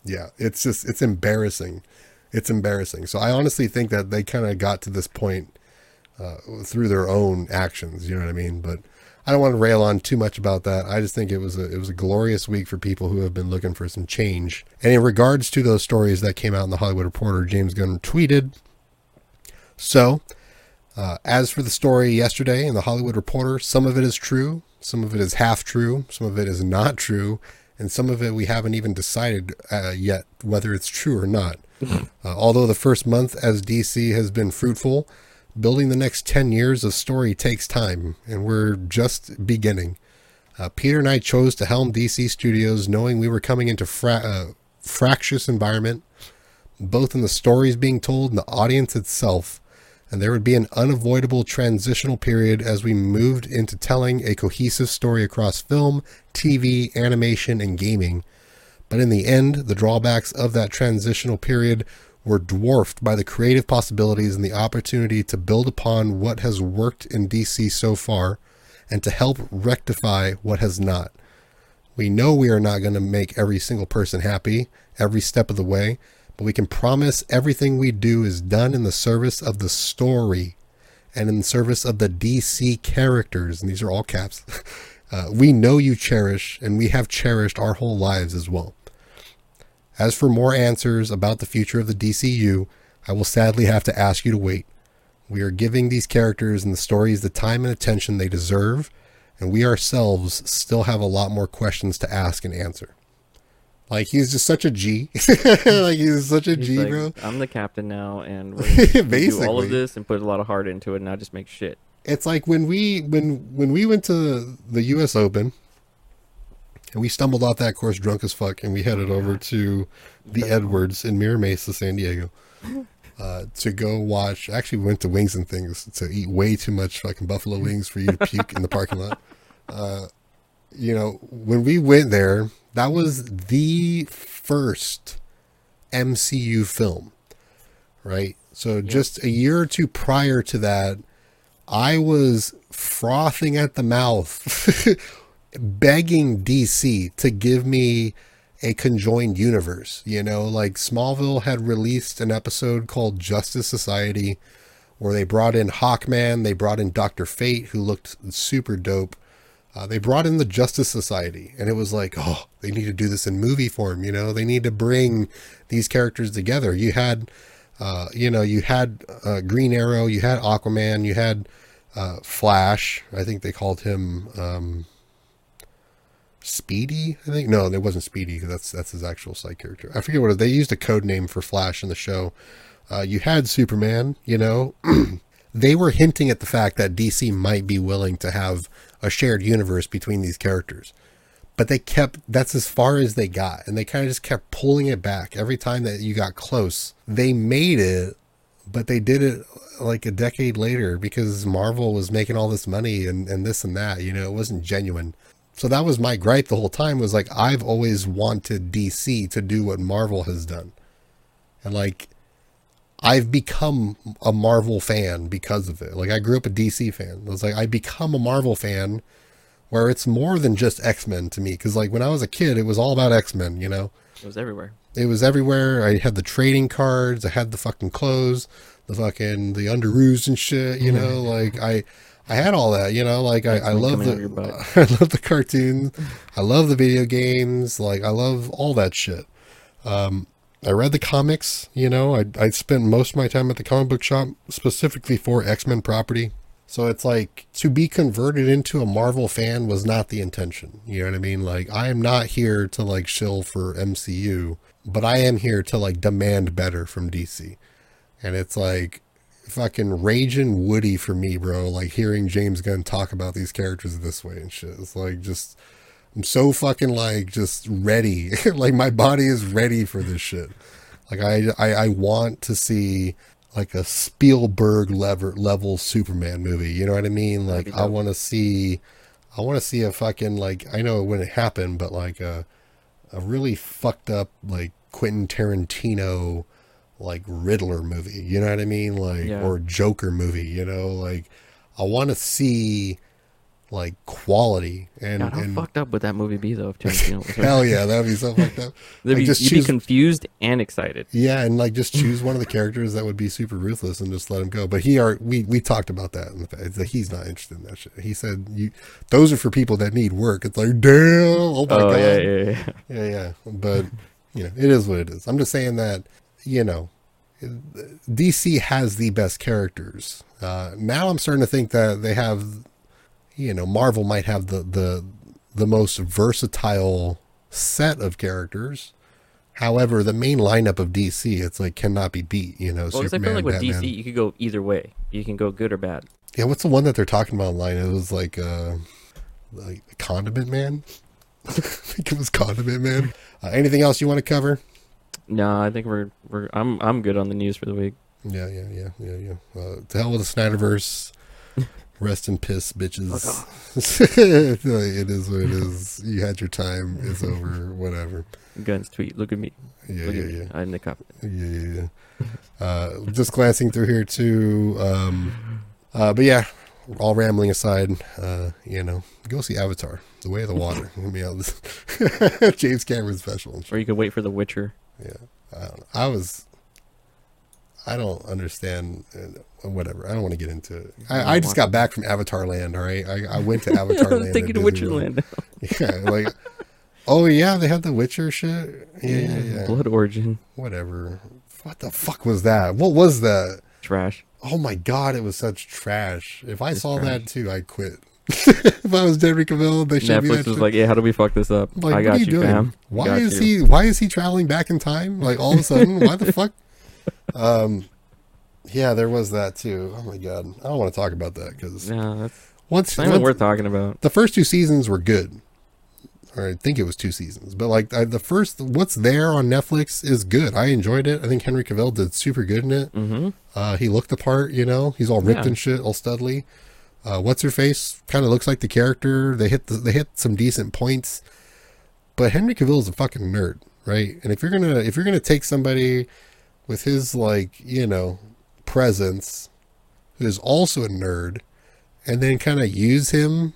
yeah, it's just it's embarrassing. It's embarrassing. So I honestly think that they kind of got to this point uh, through their own actions. You know what I mean? But I don't want to rail on too much about that. I just think it was a it was a glorious week for people who have been looking for some change. And in regards to those stories that came out in the Hollywood Reporter, James Gunn tweeted. So, uh, as for the story yesterday in the Hollywood Reporter, some of it is true, some of it is half true, some of it is not true, and some of it we haven't even decided uh, yet whether it's true or not. uh, although the first month as DC has been fruitful, Building the next 10 years of story takes time, and we're just beginning. Uh, Peter and I chose to helm DC Studios knowing we were coming into fra- uh, fractious environment, both in the stories being told and the audience itself, and there would be an unavoidable transitional period as we moved into telling a cohesive story across film, TV, animation, and gaming. But in the end, the drawbacks of that transitional period were dwarfed by the creative possibilities and the opportunity to build upon what has worked in DC so far and to help rectify what has not. We know we are not going to make every single person happy every step of the way, but we can promise everything we do is done in the service of the story and in the service of the DC characters. And these are all caps. Uh, we know you cherish, and we have cherished our whole lives as well. As for more answers about the future of the DCU, I will sadly have to ask you to wait. We are giving these characters and the stories the time and attention they deserve, and we ourselves still have a lot more questions to ask and answer. Like he's just such a G. like he's such a he's G, like, bro. I'm the captain now, and we're do all of this and put a lot of heart into it, and not just make shit. It's like when we when when we went to the U.S. Open and we stumbled off that course drunk as fuck, and we headed over to the Edwards in Mira Mesa, San Diego, uh, to go watch. Actually, we went to Wings and Things to eat way too much fucking buffalo wings for you to puke in the parking lot. Uh, you know, when we went there, that was the first MCU film, right? So just a year or two prior to that, I was frothing at the mouth begging DC to give me a conjoined universe. You know, like Smallville had released an episode called Justice Society where they brought in Hawkman, they brought in Doctor Fate, who looked super dope. Uh, they brought in the Justice Society, and it was like, oh, they need to do this in movie form. You know, they need to bring these characters together. You had, uh, you know, you had uh, Green Arrow, you had Aquaman, you had uh, Flash. I think they called him um, Speedy. I think no, it wasn't Speedy because that's that's his actual side character. I forget what they used a code name for Flash in the show. Uh, you had Superman. You know, they were hinting at the fact that DC might be willing to have a shared universe between these characters. But they kept, that's as far as they got. And they kind of just kept pulling it back. Every time that you got close, they made it, but they did it like a decade later because Marvel was making all this money and, and this and that. You know, it wasn't genuine. So that was my gripe the whole time was like, I've always wanted DC to do what Marvel has done. And like, I've become a Marvel fan because of it. Like I grew up a DC fan. I was like I become a Marvel fan where it's more than just X-Men to me cuz like when I was a kid it was all about X-Men, you know. It was everywhere. It was everywhere. I had the trading cards, I had the fucking clothes, the fucking the underoos and shit, you mm-hmm. know, like I I had all that, you know, like I, I love the I love the cartoons. I love the video games, like I love all that shit. Um I read the comics, you know, I, I spent most of my time at the comic book shop specifically for X Men property. So it's like to be converted into a Marvel fan was not the intention. You know what I mean? Like, I am not here to like shill for MCU, but I am here to like demand better from DC. And it's like fucking raging Woody for me, bro. Like hearing James Gunn talk about these characters this way and shit. It's like just I'm so fucking like just ready. like my body is ready for this shit. Like I, I, I want to see like a Spielberg level level Superman movie. You know what I mean? Like I want to see, I want to see a fucking like I know it wouldn't happen, but like a a really fucked up like Quentin Tarantino like Riddler movie. You know what I mean? Like yeah. or Joker movie. You know, like I want to see like quality and, God, how and fucked up would that movie be though if Tarantino was hell yeah that'd be so fucked up. Like, be, just you'd choose, be confused and excited. Yeah and like just choose one of the characters that would be super ruthless and just let him go. But he are we we talked about that in the fact that he's not interested in that shit. He said you those are for people that need work. It's like damn oh my oh, god. yeah, yeah, yeah. Yeah yeah. But you know it is what it is. I'm just saying that you know DC has the best characters. Uh, now I'm starting to think that they have you know, Marvel might have the the the most versatile set of characters. However, the main lineup of DC, it's like cannot be beat. You know, well, Superman, I feel like with Batman. DC, you could go either way. You can go good or bad. Yeah, what's the one that they're talking about online? It was like, uh, like Condiment Man. I think it was Condiment Man. Uh, anything else you want to cover? No, I think we're we're I'm I'm good on the news for the week. Yeah, yeah, yeah, yeah, yeah. Uh, to hell with the Snyderverse. Rest in piss, bitches. it is what it is. You had your time. It's over. Whatever. Gunn's tweet. Look at me. Yeah, Look yeah, yeah. I'm the cop. Yeah, yeah, yeah. Uh, just glancing through here too. Um, uh, but yeah, all rambling aside, uh, you know, go see Avatar: The Way of the Water. Let me out James Cameron special. Or you could wait for The Witcher. Yeah, I, I was. I don't understand. Uh, whatever. I don't want to get into it. I, I just got back from Avatar Land. All right, I, I went to Avatar Land. Thinking of Witcher Land. yeah, like, oh yeah, they had the Witcher shit. Yeah, yeah, yeah. Blood Origin. Whatever. What the fuck was that? What was that? Trash. Oh my god, it was such trash. If I it's saw trash. that too, I'd quit. if I was Henry Cavill, they should Netflix was shit. like, "Yeah, how do we fuck this up? Like, I got you, you fam. Why is you. he? Why is he traveling back in time? Like all of a sudden, why the fuck? Um, yeah, there was that too. Oh my god, I don't want to talk about that because yeah, that's once not once, worth talking about. The first two seasons were good, or I think it was two seasons, but like I, the first, what's there on Netflix is good. I enjoyed it. I think Henry Cavill did super good in it. Mm-hmm. Uh, he looked the part, you know. He's all ripped yeah. and shit, all studly. Uh, what's her face? Kind of looks like the character. They hit the, they hit some decent points, but Henry Cavill is a fucking nerd, right? And if you're gonna if you're gonna take somebody with his like you know presence, who is also a nerd, and then kind of use him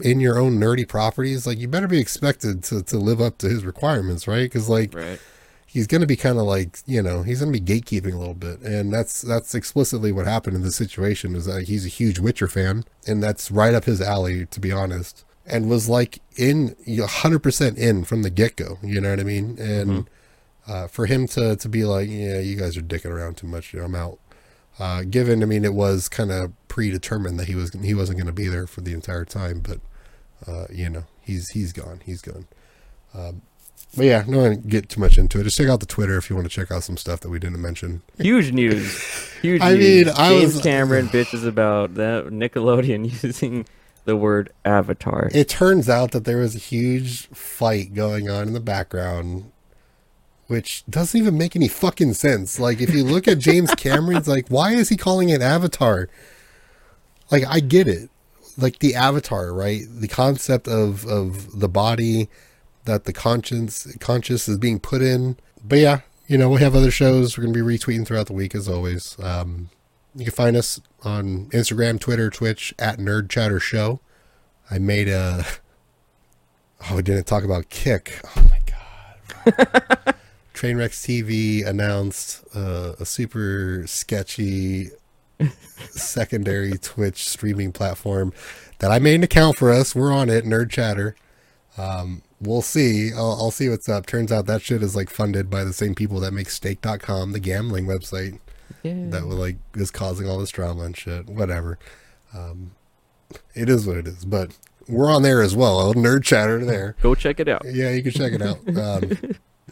in your own nerdy properties, like you better be expected to, to live up to his requirements, right? Because like right. He's going to be kind of like you know he's going to be gatekeeping a little bit. And that's that's explicitly what happened in this situation is that he's a huge witcher fan and that's right up his alley to be honest. And was like in 100% in from the get-go you know what i mean? And mm-hmm. uh, for him to to be like yeah you guys are dicking around too much i'm out. Uh, given i mean it was kind of predetermined that he was he wasn't going to be there for the entire time but uh, you know he's he's gone he's gone. Um, but yeah, no one get too much into it. Just check out the Twitter if you want to check out some stuff that we didn't mention. Huge news. Huge I news. mean, I James was, Cameron bitches about that Nickelodeon using the word avatar. It turns out that there was a huge fight going on in the background, which doesn't even make any fucking sense. Like, if you look at James Cameron's, like, why is he calling it Avatar? Like, I get it. Like the Avatar, right? The concept of of the body that the conscience conscious is being put in. But yeah, you know, we have other shows we're gonna be retweeting throughout the week as always. Um, you can find us on Instagram, Twitter, Twitch at Nerd Chatter Show. I made a oh, we didn't talk about Kick. Oh my god. Trainwrecks TV announced uh, a super sketchy secondary Twitch streaming platform that I made an account for us. We're on it, Nerd Chatter. Um, we'll see. I'll, I'll, see what's up. Turns out that shit is like funded by the same people that make stake.com, the gambling website yeah. that will like is causing all this drama and shit. Whatever. Um, it is what it is, but we're on there as well. A nerd Chatter there. Go check it out. Yeah, you can check it out. Um,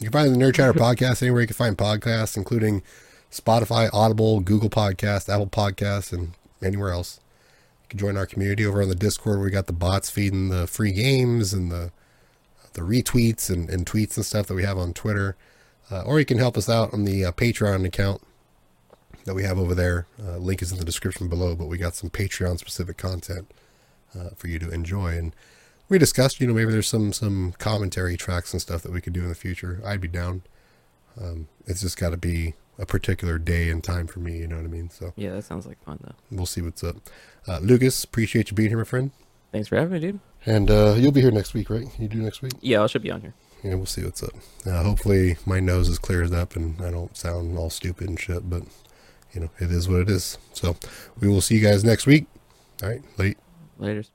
you can find the Nerd Chatter podcast anywhere you can find podcasts, including Spotify, Audible, Google Podcast, Apple Podcasts, and anywhere else. Can join our community over on the Discord. We got the bots feeding the free games and the the retweets and, and tweets and stuff that we have on Twitter. Uh, or you can help us out on the uh, Patreon account that we have over there. Uh, link is in the description below, but we got some Patreon specific content uh, for you to enjoy. And we discussed, you know, maybe there's some some commentary tracks and stuff that we could do in the future. I'd be down. Um, it's just got to be a particular day and time for me. You know what I mean? So yeah, that sounds like fun though. We'll see what's up. Uh, Lucas, appreciate you being here, my friend. Thanks for having me, dude. And uh, you'll be here next week, right? You do next week? Yeah, I should be on here. Yeah, we'll see what's up. Uh, hopefully, my nose is cleared up and I don't sound all stupid and shit. But you know, it is what it is. So we will see you guys next week. All right, late. Later's.